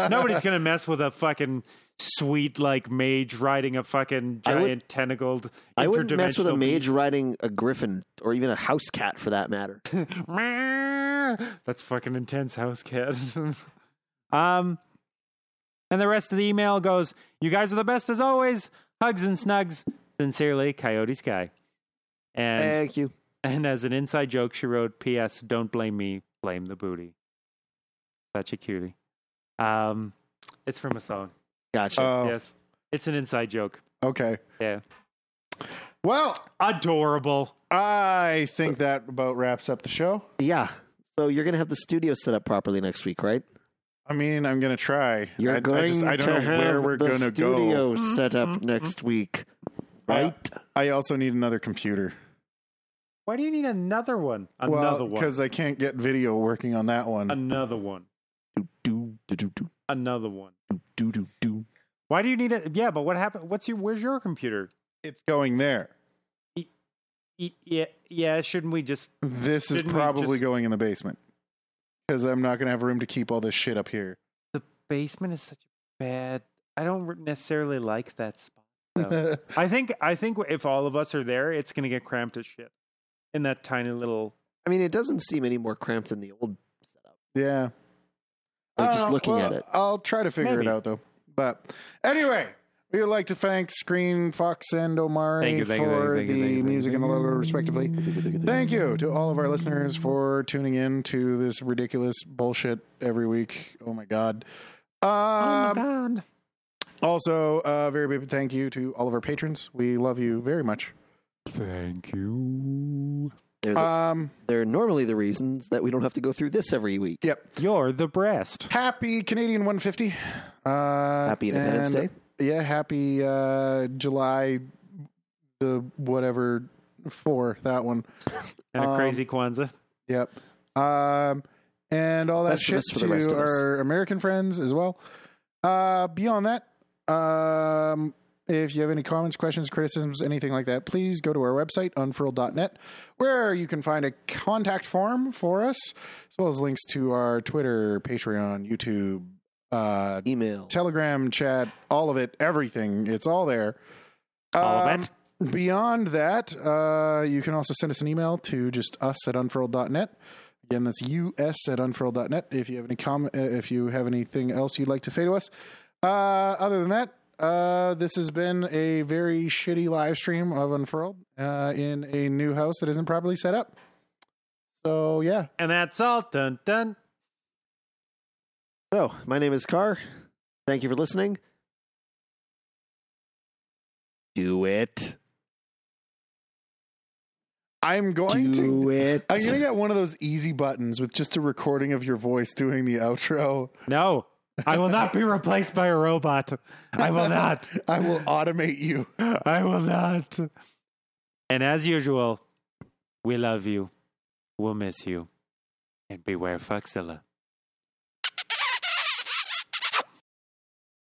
Nobody's gonna mess with a fucking sweet like mage riding a fucking I would- giant tentacled. I wouldn't mess with a interdimensional mage beast. riding a griffin or even a house cat for that matter. That's fucking intense house cat. um and the rest of the email goes, You guys are the best as always. Hugs and snugs. Sincerely, Coyote Sky. And Thank you. and as an inside joke, she wrote, P.S. Don't blame me, blame the booty. Such a cutie. Um it's from a song. Gotcha. Oh, Yes. It's an inside joke. okay. Yeah. Well, Adorable. I think that about wraps up the show. yeah. So you're gonna have the studio set up properly next week, right? I mean, I'm gonna try. You're I, going I just I don't to know have where we're the gonna studio go. set up next week, right? I also need another computer. Why do you need another one? Another well, one. because I can't get video working on that one. Another one. Do do do do do Another one. do do do. Why do you need it? Yeah, but what happened? What's your? Where's your computer? it's going there. Y- Yeah, yeah. Shouldn't we just? This is probably just- going in the basement because I'm not gonna have room to keep all this shit up here. The basement is such a bad. I don't necessarily like that spot. though. I think. I think if all of us are there, it's gonna get cramped as shit in that tiny little. I mean, it doesn't seem any more cramped than the old setup. yeah. Like just Uh, looking well, at it. I'll try to figure Maybe. it out though. But anyway, we would like to thank Screen Fox and Omari Thank you, thank for you, the you, music and the logo, respectively. Thank Thank you to all of our listeners for tuning in to this ridiculous bullshit every week. Oh my god. Um, god! also, uh, very big thank you to all of our patrons. We love you very much. Thank you. They're, the- Um, they're normally the reasons that we don't have to go through this every week. yep. You're the breast. Happy Canadian 150. Uh, Happy Independence and- Day. Yeah, happy uh, July the whatever for that one. And a Um, crazy Kwanzaa. Yep. Um, and all that Festivus shit for to our American friends as well. Uh, beyond that, um, if you have any comments, questions, criticisms, anything like that, please go to our website, unfurled.net, where you can find a contact form for us, as well as links to our Twitter, Patreon, YouTube, uh, Email. Telegram chat, all of it, everything. It's all there. All of Um, it. Beyond that, uh, you can also send us an email to just us at unfurled.net. Again, that's us at unfurled.net. If you have any comment, if you have anything else you'd like to say to us. Uh, other than that, uh, this has been a very shitty live stream of Unfurled uh, in a new house that isn't properly set up. So yeah, And that's all. Dun dun. So, my name is Carr. Thank you for listening. Do it. I'm going to. Do it. I'm gonna get one of those easy buttons with just a recording of your voice doing the outro. No, I will not be replaced by a robot. I will not. I will automate you. I will not. And as usual, we love you. We'll miss you. And beware Foxilla.